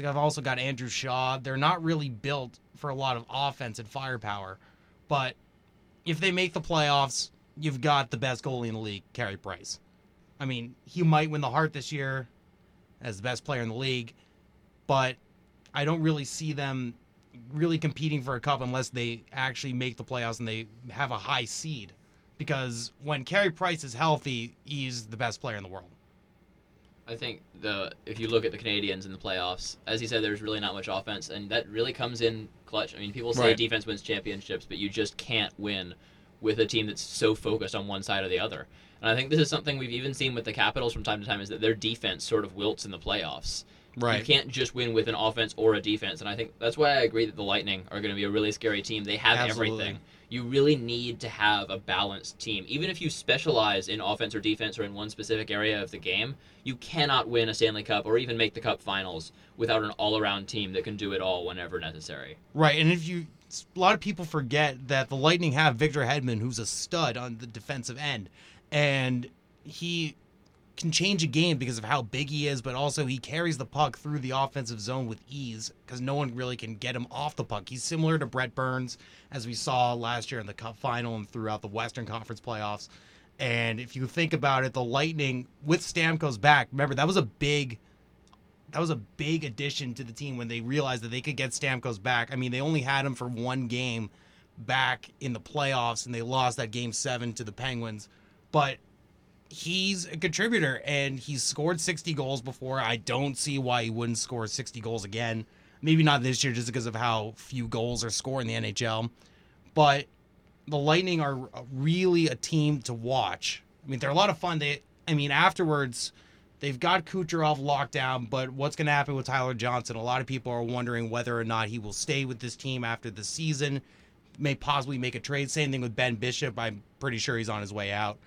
I've also got Andrew Shaw. They're not really built for a lot of offense and firepower. But if they make the playoffs, you've got the best goalie in the league, Carey Price. I mean, he might win the Hart this year as the best player in the league, but I don't really see them really competing for a cup unless they actually make the playoffs and they have a high seed. Because when Carey Price is healthy, he's the best player in the world. I think the if you look at the Canadiens in the playoffs, as he said, there's really not much offense, and that really comes in clutch. I mean, people say Right. defense wins championships, but you just can't win with a team that's so focused on one side or the other. And I think this is something we've even seen with the Capitals from time to time is that their defense sort of wilts in the playoffs. You can't just win with an offense or a defense, and I think that's why I agree that the Lightning are going to be a really scary team. They have Absolutely. everything. You really need to have a balanced team. Even if you specialize in offense or defense or in one specific area of the game, you cannot win a Stanley Cup or even make the Cup Finals without an all-around team that can do it all whenever necessary. Right, and if you, a lot of people forget that the Lightning have Victor Hedman, who's a stud on the defensive end, and he can change a game because of how big he is, but also he carries the puck through the offensive zone with ease because no one really can get him off the puck. He's similar to Brent Burns, as we saw last year in the Cup final and throughout the Western Conference playoffs. And if you think about it, the Lightning with Stamkos back, remember that was a big that was a big addition to the team when they realized that they could get Stamkos back. I mean, they only had him for one game back in the playoffs, and they lost that game seven to the Penguins. But he's a contributor, and he's scored 60 goals before. I don't see why he wouldn't score 60 goals again. Maybe not this year, just because of how few goals are scored in the NHL. But the Lightning are really a team to watch. I mean, they're a lot of fun. They, I mean, afterwards, they've got Kucherov locked down. But what's going to happen with Tyler Johnson? A lot of people are wondering whether or not he will stay with this team after the season. May possibly make a trade. Same thing with Ben Bishop. I'm pretty sure he's on his way out.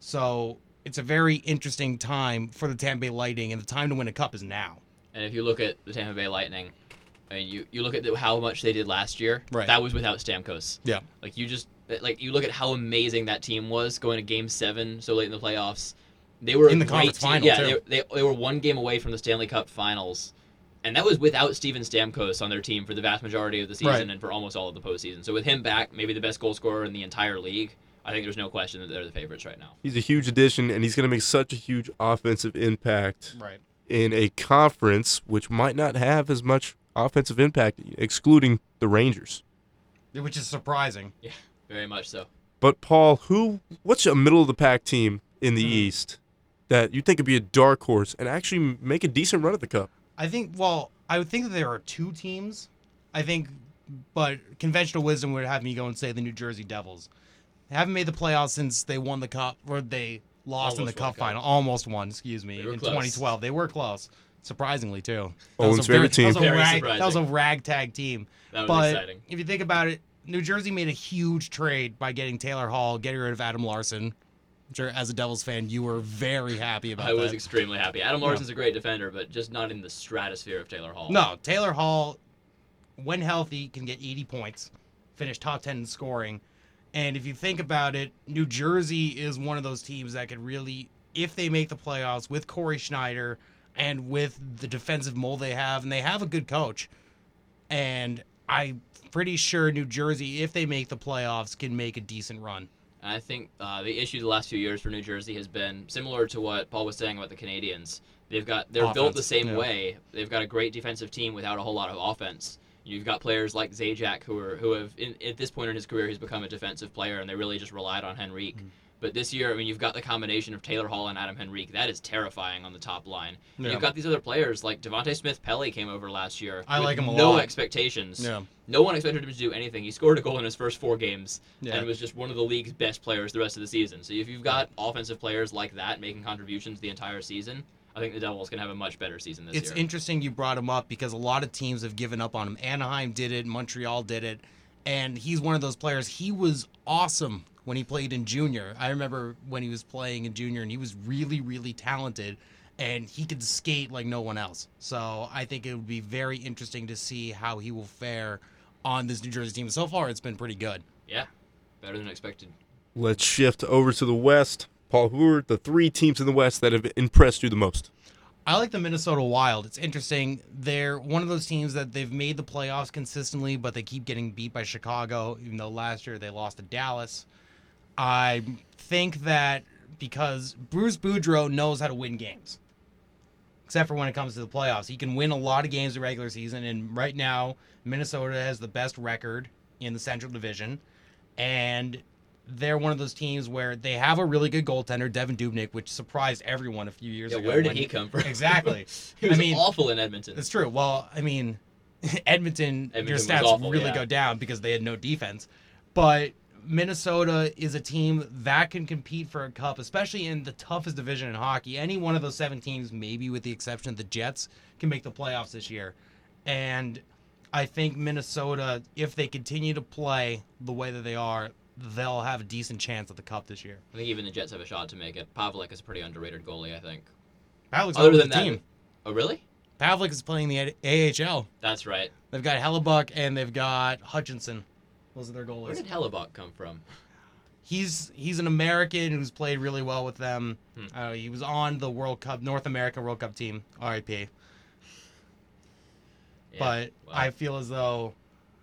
So it's a very interesting time for the Tampa Bay Lightning, and the time to win a cup is now. And if you look at the Tampa Bay Lightning, I mean, you, you look at the, how much they did last year. Right. That was without Stamkos. Yeah. Like you just like you look at how amazing that team was going to Game Seven so late in the playoffs. They were In the conference team. final, Yeah, too. they, they, they were one game away from the Stanley Cup Finals, and that was without Steven Stamkos on their team for the vast majority of the season Right. and for almost all of the postseason. So with him back, maybe the best goal scorer in the entire league. I think there's no question that they're the favorites right now. He's a huge addition, and he's going to make such a huge offensive impact Right. in a conference which might not have as much offensive impact, excluding the Rangers. Which is surprising. Yeah, very much so. But Paul, who? What's a middle of the pack team in the Hmm. East that you think could be a dark horse and actually make a decent run at the Cup? I think. Well, I would think that there are two teams. I think, but conventional wisdom would have me go and say the New Jersey Devils. They haven't made the playoffs since they won the cup, or they lost in the won cup the cup. final. Almost won. Excuse me. They were In close. 2012, they were close. Surprisingly, too. That Olin's was a very- favorite team. That was, a Very rag, that was a ragtag team. That was but exciting. if you think about it, New Jersey made a huge trade by getting Taylor Hall, getting rid of Adam Larsson. I'm sure as a Devils fan, you were very happy about I was extremely happy. Adam Larsson's a great defender, but just not in the stratosphere of Taylor Hall. No, Taylor Hall when healthy, can get 80 points, finish top 10 in scoring. And if you think about it, New Jersey is one of those teams that could really, if they make the playoffs with Cory Schneider and with the defensive mold they have, and they have a good coach. And I'm pretty sure New Jersey, if they make the playoffs, can make a decent run. And I think uh, the issue the last few years for New Jersey has been similar to what Paul was saying about the Canadiens. They've got they're built the same yeah. way. They've got a great defensive team without a whole lot of offense. You've got players like Zajac who are who have in, at this point in his career he's become a defensive player and they really just relied on Henrique. Mm-hmm. But this year, I mean, you've got the combination of Taylor Hall and Adam Henrique. That is terrifying on the top line. Yeah. You've got these other players like Devante Smith Pelly came over last year. I like him a no lot. expectations. Yeah. No one expected him to do anything. He scored a goal in his first four games Yeah. and was just one of the league's best players the rest of the season. So if you've got offensive players like that making contributions the entire season, I think the Devils can have a much better season this It's year. It's interesting you brought him up because a lot of teams have given up on him. Anaheim did it, Montreal did it, and he's one of those players. He was awesome when he played in junior. I remember when he was playing in junior, and he was really, really talented, and he could skate like no one else. So I think it would be very interesting to see how he will fare on this New Jersey team. So far, it's been pretty good. yeah, better than expected. Let's shift over to the West. Paul, who are the three teams in the West that have impressed you the most? I like the Minnesota Wild. It's interesting. They're one of those teams that they've made the playoffs consistently, but they keep getting beat by Chicago, even though last year they lost to Dallas. I think that because Bruce Boudreau knows how to win games, except for when it comes to the playoffs. He can win a lot of games in the regular season, and right now, Minnesota has the best record in the Central Division. And they're one of those teams where they have a really good goaltender, Devan Dubnyk, which surprised everyone a few years Yeah, ago. where did when- he come from? Exactly. he was I mean, awful in Edmonton. It's true. Well, I mean, Edmonton, Edmonton their stats awful, really yeah. go down because they had no defense. But Minnesota is a team that can compete for a cup, especially in the toughest division in hockey. Any one of those seven teams, maybe with the exception of the Jets, can make the playoffs this year. And I think Minnesota, if they continue to play the way that they are, they'll have a decent chance at the cup this year. I think even the Jets have a shot to make it. Pavelec is a pretty underrated goalie, I think. Pavelec's Other than the that, team. oh really? Pavelec is playing the AHL. That's right. They've got Hellebuyck and they've got Hutchinson. Those are their goalies. Where did Hellebuyck come from? He's he's an American who's played really well with them. Hmm. Uh, he was on the World Cup, North American World Cup team, RIP. Yeah, but I feel as though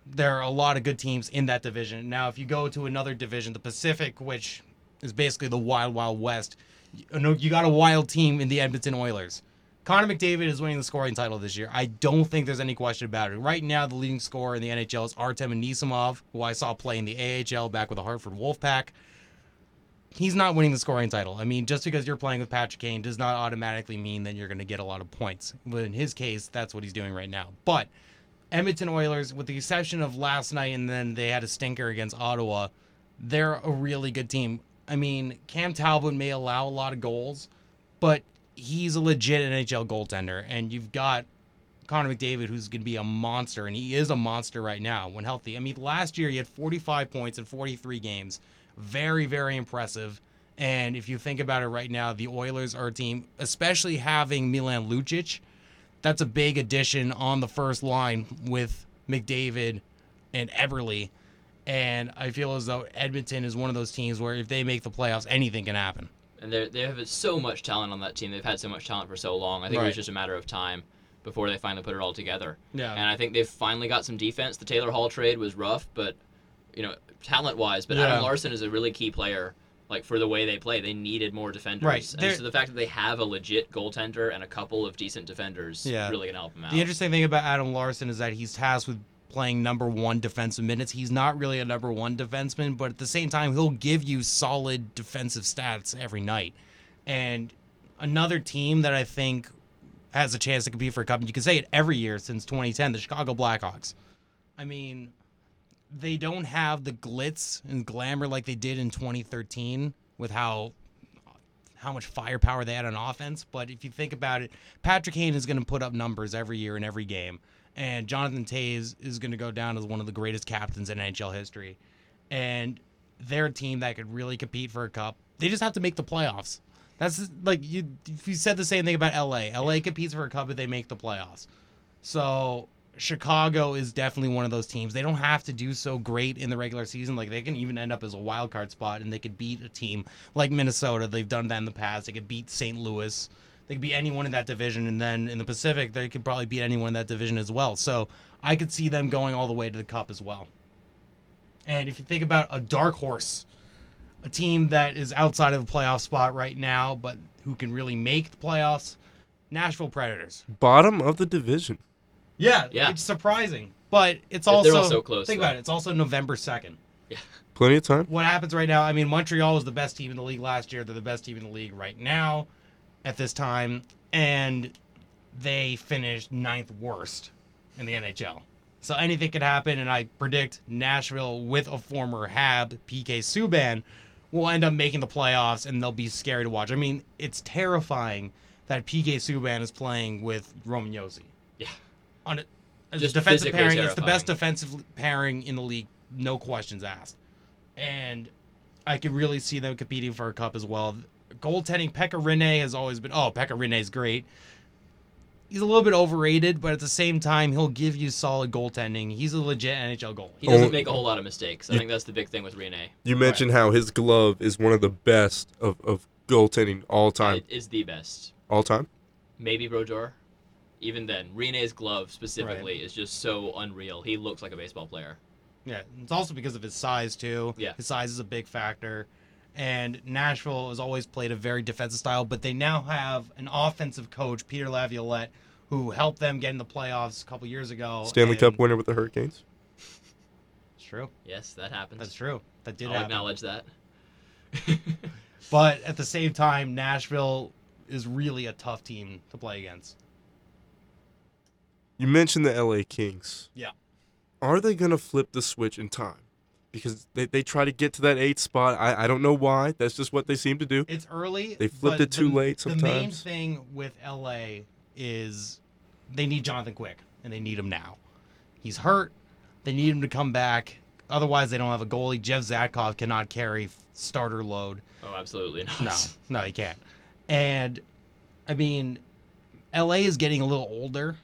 there are a lot of good teams in that division. Now, if you go to another division, the Pacific, which is basically the Wild Wild West, you got a wild team in the Edmonton Oilers. Connor McDavid is winning the scoring title this year. I don't think there's any question about it. Right now, the leading scorer in the NHL is Artem Anisimov, who I saw play in the AHL back with the Hartford Wolfpack. He's not winning the scoring title. I mean, just because you're playing with Patrick Kane does not automatically mean that you're going to get a lot of points. But in his case, that's what he's doing right now. But Edmonton Oilers, with the exception of last night and then they had a stinker against Ottawa, they're a really good team. I mean, Cam Talbot may allow a lot of goals, but he's a legit NHL goaltender. And you've got Connor McDavid, who's going to be a monster, and he is a monster right now when healthy. I mean, last year he had 45 points in 43 games. Very, very impressive. And if you think about it right now, the Oilers are a team, especially having Milan Lucic, that's a big addition on the first line with McDavid and Eberle. And I feel as though Edmonton is one of those teams where if they make the playoffs, anything can happen. and they they have so much talent on that team. They've had so much talent for so long. I think it was just a matter of time before they finally put it all together. Yeah. And I think they've finally got some defense. The Taylor Hall trade was rough, but you know, talent wise, but Yeah. Adam Larsson is a really key player. Like for the way they play, they needed more defenders. Right. And so the fact that they have a legit goaltender and a couple of decent defenders Yeah. really gonna help them out. The interesting thing about Adam Larsson is that he's tasked with playing number one defensive minutes. He's not really a number one defenseman, but at the same time, he'll give you solid defensive stats every night. And another team that I think has a chance to compete for a cup, and you can say it every year since 2010, the Chicago Blackhawks. I mean, they don't have the glitz and glamour like they did in 2013 with how how much firepower they had on offense. But if you think about it, Patrick Kane is going to put up numbers every year in every game, and Jonathan Toews is going to go down as one of the greatest captains in NHL history. And they're a team that could really compete for a cup. They just have to make the playoffs. That's like you. If you said the same thing about LA, LA competes for a cup if they make the playoffs. So Chicago is definitely one of those teams. They don't have to do so great in the regular season. Like they can even end up as a wild card spot, and they could beat a team like Minnesota. They've done that in the past. They could beat St. Louis. They could beat anyone in that division, and then in the Pacific, they could probably beat anyone in that division as well. So I could see them going all the way to the Cup as well. And if you think about a dark horse, a team that is outside of the playoff spot right now, but who can really make the playoffs, Nashville Predators. Bottom of the division. Yeah, Yeah. it's surprising, but it's also they're also close, Think though. about it; it's also November second. Yeah. Plenty of time. What happens right now? I mean, Montreal was the best team in the league last year. They're the best team in the league right now, at this time, and they finished ninth worst in the NHL. So anything could happen, and I predict Nashville with a former Hab, PK Subban, will end up making the playoffs, and they'll be scary to watch. I mean, it's terrifying that PK Subban is playing with Roman Josi Yeah. On a, as Just a defensive physically pairing. It's the best defensive pairing in the league, no questions asked. And I could really see them competing for a cup as well. Goaltending, Pekka Rinne has always been. Oh, Pekka is great. He's a little bit overrated, but at the same time, he'll give you solid goaltending. He's a legit NHL goalie. He doesn't Oh. make a whole lot of mistakes. I think that's the big thing with Rinne. You mentioned how his glove is one of the best of, of goaltending all time. It is the best. All time? Maybe Brodeur. Even then, Rinne's glove specifically is just so unreal. He looks like a baseball player. Yeah, it's also because of his size too. Yeah. his size is a big factor. And Nashville has always played a very defensive style, but they now have an offensive coach, Peter Laviolette, who helped them get in the playoffs a couple years ago. Stanley and- Cup winner with the Hurricanes. It's true. Yes, that happens. That's true. That did I'll happen. acknowledge that. But at the same time, Nashville is really a tough team to play against. You mentioned the LA Kings. Yeah. Are they going to flip the switch in time? Because they, they try to get to that eighth spot. I, I don't know why. That's just what they seem to do. It's early. They flipped but it too the- late sometimes. The main thing with LA is they need Jonathan Quick, and they need him now. He's hurt. They need him to come back. Otherwise, they don't have a goalie. Jeff Zatkoff cannot carry starter load. Oh, absolutely not. No, no, he can't. And I mean, LA is getting a little older,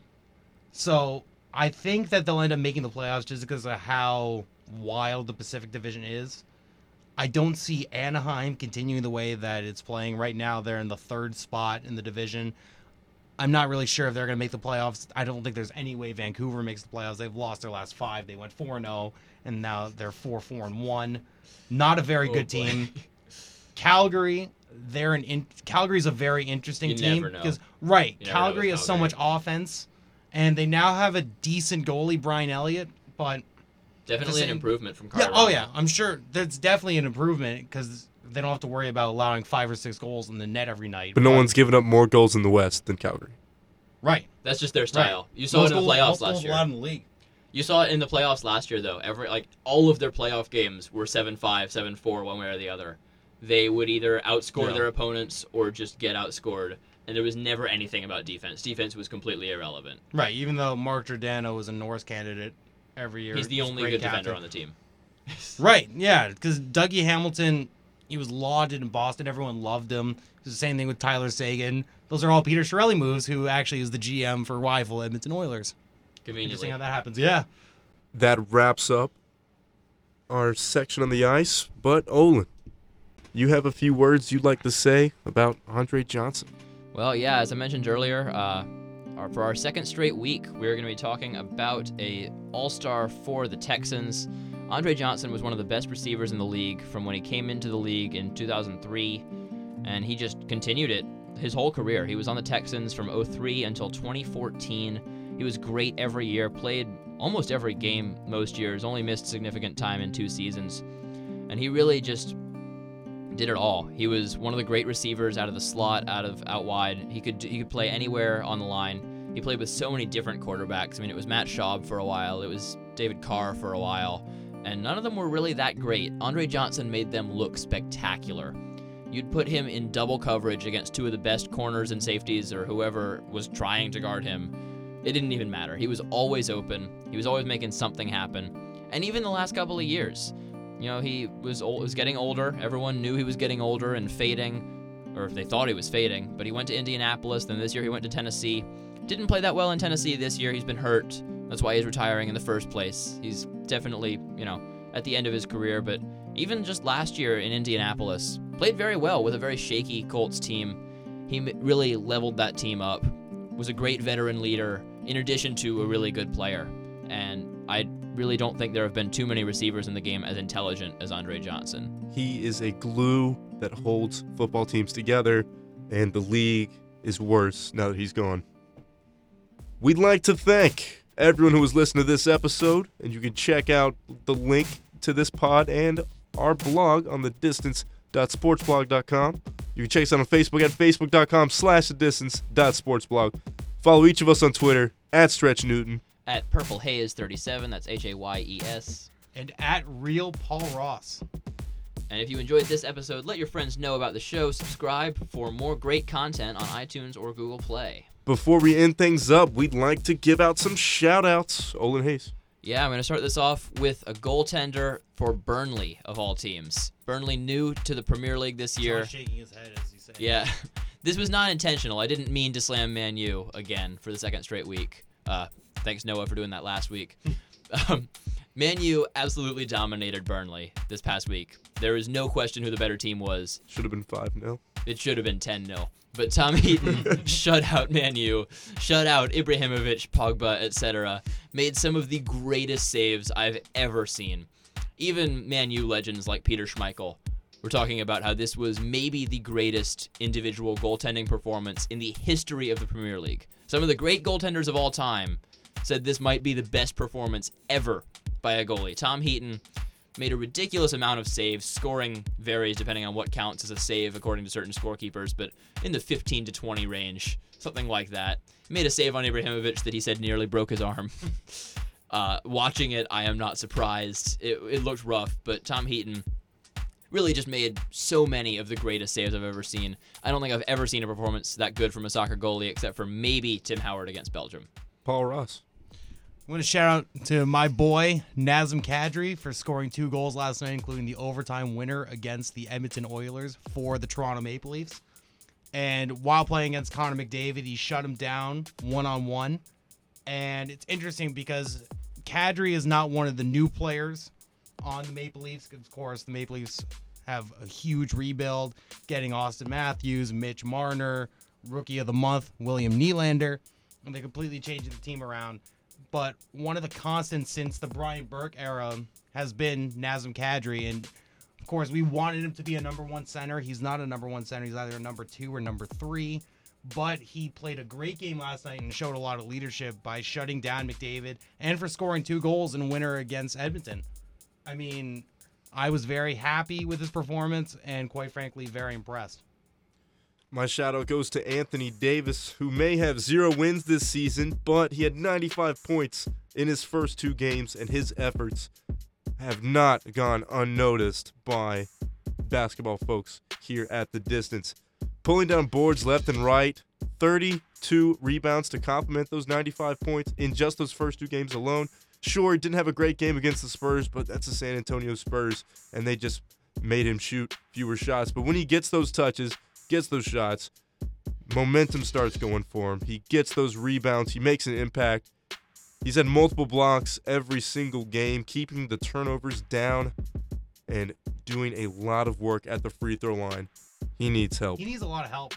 so I think that they'll end up making the playoffs just because of how wild the Pacific Division is. I don't see Anaheim continuing the way that it's playing right now. They're in the third spot in the division. I'm not really sure if they're going to make the playoffs. I don't think there's any way Vancouver makes the playoffs. They've lost their last five. They went 4 0, and now they're 4 4 and 1. Not a very Oh, good boy. team. Calgary, they're an in, Calgary's a very interesting You team because right, Calgary has so much offense, and they now have a decent goalie, Brian Elliott. But Definitely an improvement from yeah, oh yeah, I'm sure that's definitely an improvement because they don't have to worry about allowing five or six goals in the net every night. But no one's given up more goals in the West than Calgary. right. That's just their style. Right. You saw Most it in the playoffs most last goals year. allowed in the league. You saw it in the playoffs last year, though. Every like all of their playoff games were 7-5, 7-4, one way or the other. They would either outscore Yeah. their opponents or just get outscored, and there was never anything about defense. Defense was completely irrelevant. Right. Even though Mark Giordano was a Norris candidate every year, He's the only great good captain. defender on the team. Right. Yeah. Because Dougie Hamilton, he was lauded in Boston. Everyone loved him. It was the same thing with Tyler Seguin. Those are all Peter Chiarelli moves, who actually is the GM for rival Edmonton Oilers. Interesting how that happens. Yeah. That wraps up our section on the ice. But Olin, you have a few words you'd like to say about Andre Johnson. Well, yeah, as I mentioned earlier, uh, our, for our second straight week, we're going to be talking about a All-Star for the Texans. Andre Johnson was one of the best receivers in the league from when he came into the league in 2003, and he just continued it his whole career. He was on the Texans from 03 until 2014. He was great every year, played almost every game most years, only missed significant time in two seasons. And he really just did it all. He was one of the great receivers out of the slot, out of out wide. He could he could play anywhere on the line. He played with so many different quarterbacks. I mean, it was Matt Schaub for a while. It was David Carr for a while, and none of them were really that great. Andre Johnson made them look spectacular. You'd put him in double coverage against two of the best corners and safeties or whoever was trying to guard him. It didn't even matter. He was always open. He was always making something happen. And even the last couple of years, you know, he was old, was getting older. Everyone knew he was getting older and fading, or if they thought he was fading. But he went to Indianapolis. Then this year he went to Tennessee. Didn't play that well in Tennessee this year. He's been hurt. That's why he's retiring in the first place. He's definitely, you know, at the end of his career, but even just last year in Indianapolis, played very well with a very shaky Colts team. He really leveled that team up, was a great veteran leader, in addition to a really good player. And I really don't think there have been too many receivers in the game as intelligent as Andre Johnson. He is a glue that holds football teams together, and the league is worse now that he's gone. We'd like to thank everyone who was listening to this episode, and you can check out the link to this pod and our blog on the distance.sportsblog.com. You can check us out on Facebook at facebook.com slash the distance.sportsblog. Follow each of us on Twitter at Stretch Newton. At Purple Haze 37, that's H A Y E S. And at Real Paul Ross. And if you enjoyed this episode, let your friends know about the show. Subscribe for more great content on iTunes or Google Play. Before we end things up, we'd like to give out some shout outs. Olin Hayes. Yeah, I'm going to start this off with a goaltender for Burnley, of all teams. Burnley new to the Premier League this year. shaking his head as you say. Yeah. This was not intentional. I didn't mean to slam Man U again for the second straight week. Uh, thanks, Noah, for doing that last week. um, Man U absolutely dominated Burnley this past week. There is no question who the better team was. Should have been 5 0. It should have been 10 0. But Tom Heaton shut out Man U, shut out Ibrahimovic, Pogba, etc. Made some of the greatest saves I've ever seen. Even Man U legends like Peter Schmeichel were talking about how this was maybe the greatest individual goaltending performance in the history of the Premier League. Some of the great goaltenders of all time said this might be the best performance ever by a goalie. Tom Heaton made a ridiculous amount of saves. Scoring varies depending on what counts as a save according to certain scorekeepers, but in the 15 to 20 range, something like that. Made a save on Ibrahimovic that he said nearly broke his arm. uh, watching it, I am not surprised. It, it looked rough, but Tom Heaton really just made so many of the greatest saves I've ever seen. I don't think I've ever seen a performance that good from a soccer goalie except for maybe Tim Howard against Belgium. Paul Ross. I'm going to shout out to my boy, Nazem Kadri, for scoring two goals last night, including the overtime winner against the Edmonton Oilers for the Toronto Maple Leafs. And while playing against Connor McDavid, he shut him down one on one. And it's interesting because Kadri is not one of the new players on the Maple Leafs. Of course, the Maple Leafs have a huge rebuild, getting Auston Matthews, Mitch Marner, Rookie of the Month, William Nylander, and they completely changed the team around but one of the constants since the Brian Burke era has been Nazem Kadri. And of course, we wanted him to be a number one center. He's not a number one center, he's either a number two or number three. But he played a great game last night and showed a lot of leadership by shutting down McDavid and for scoring two goals in winner against Edmonton. I mean, I was very happy with his performance and, quite frankly, very impressed. My shout out goes to Anthony Davis, who may have zero wins this season, but he had 95 points in his first two games, and his efforts have not gone unnoticed by basketball folks here at the distance. Pulling down boards left and right, 32 rebounds to complement those 95 points in just those first two games alone. Sure, he didn't have a great game against the Spurs, but that's the San Antonio Spurs, and they just made him shoot fewer shots. But when he gets those touches, gets those shots, momentum starts going for him. He gets those rebounds, he makes an impact. He's had multiple blocks every single game, keeping the turnovers down and doing a lot of work at the free throw line. He needs help. He needs a lot of help.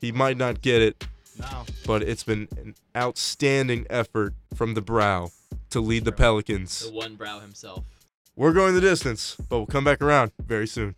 He might not get it, No. but it's been an outstanding effort from the brow to lead the Pelicans. The one brow himself. We're going the distance, but we'll come back around very soon.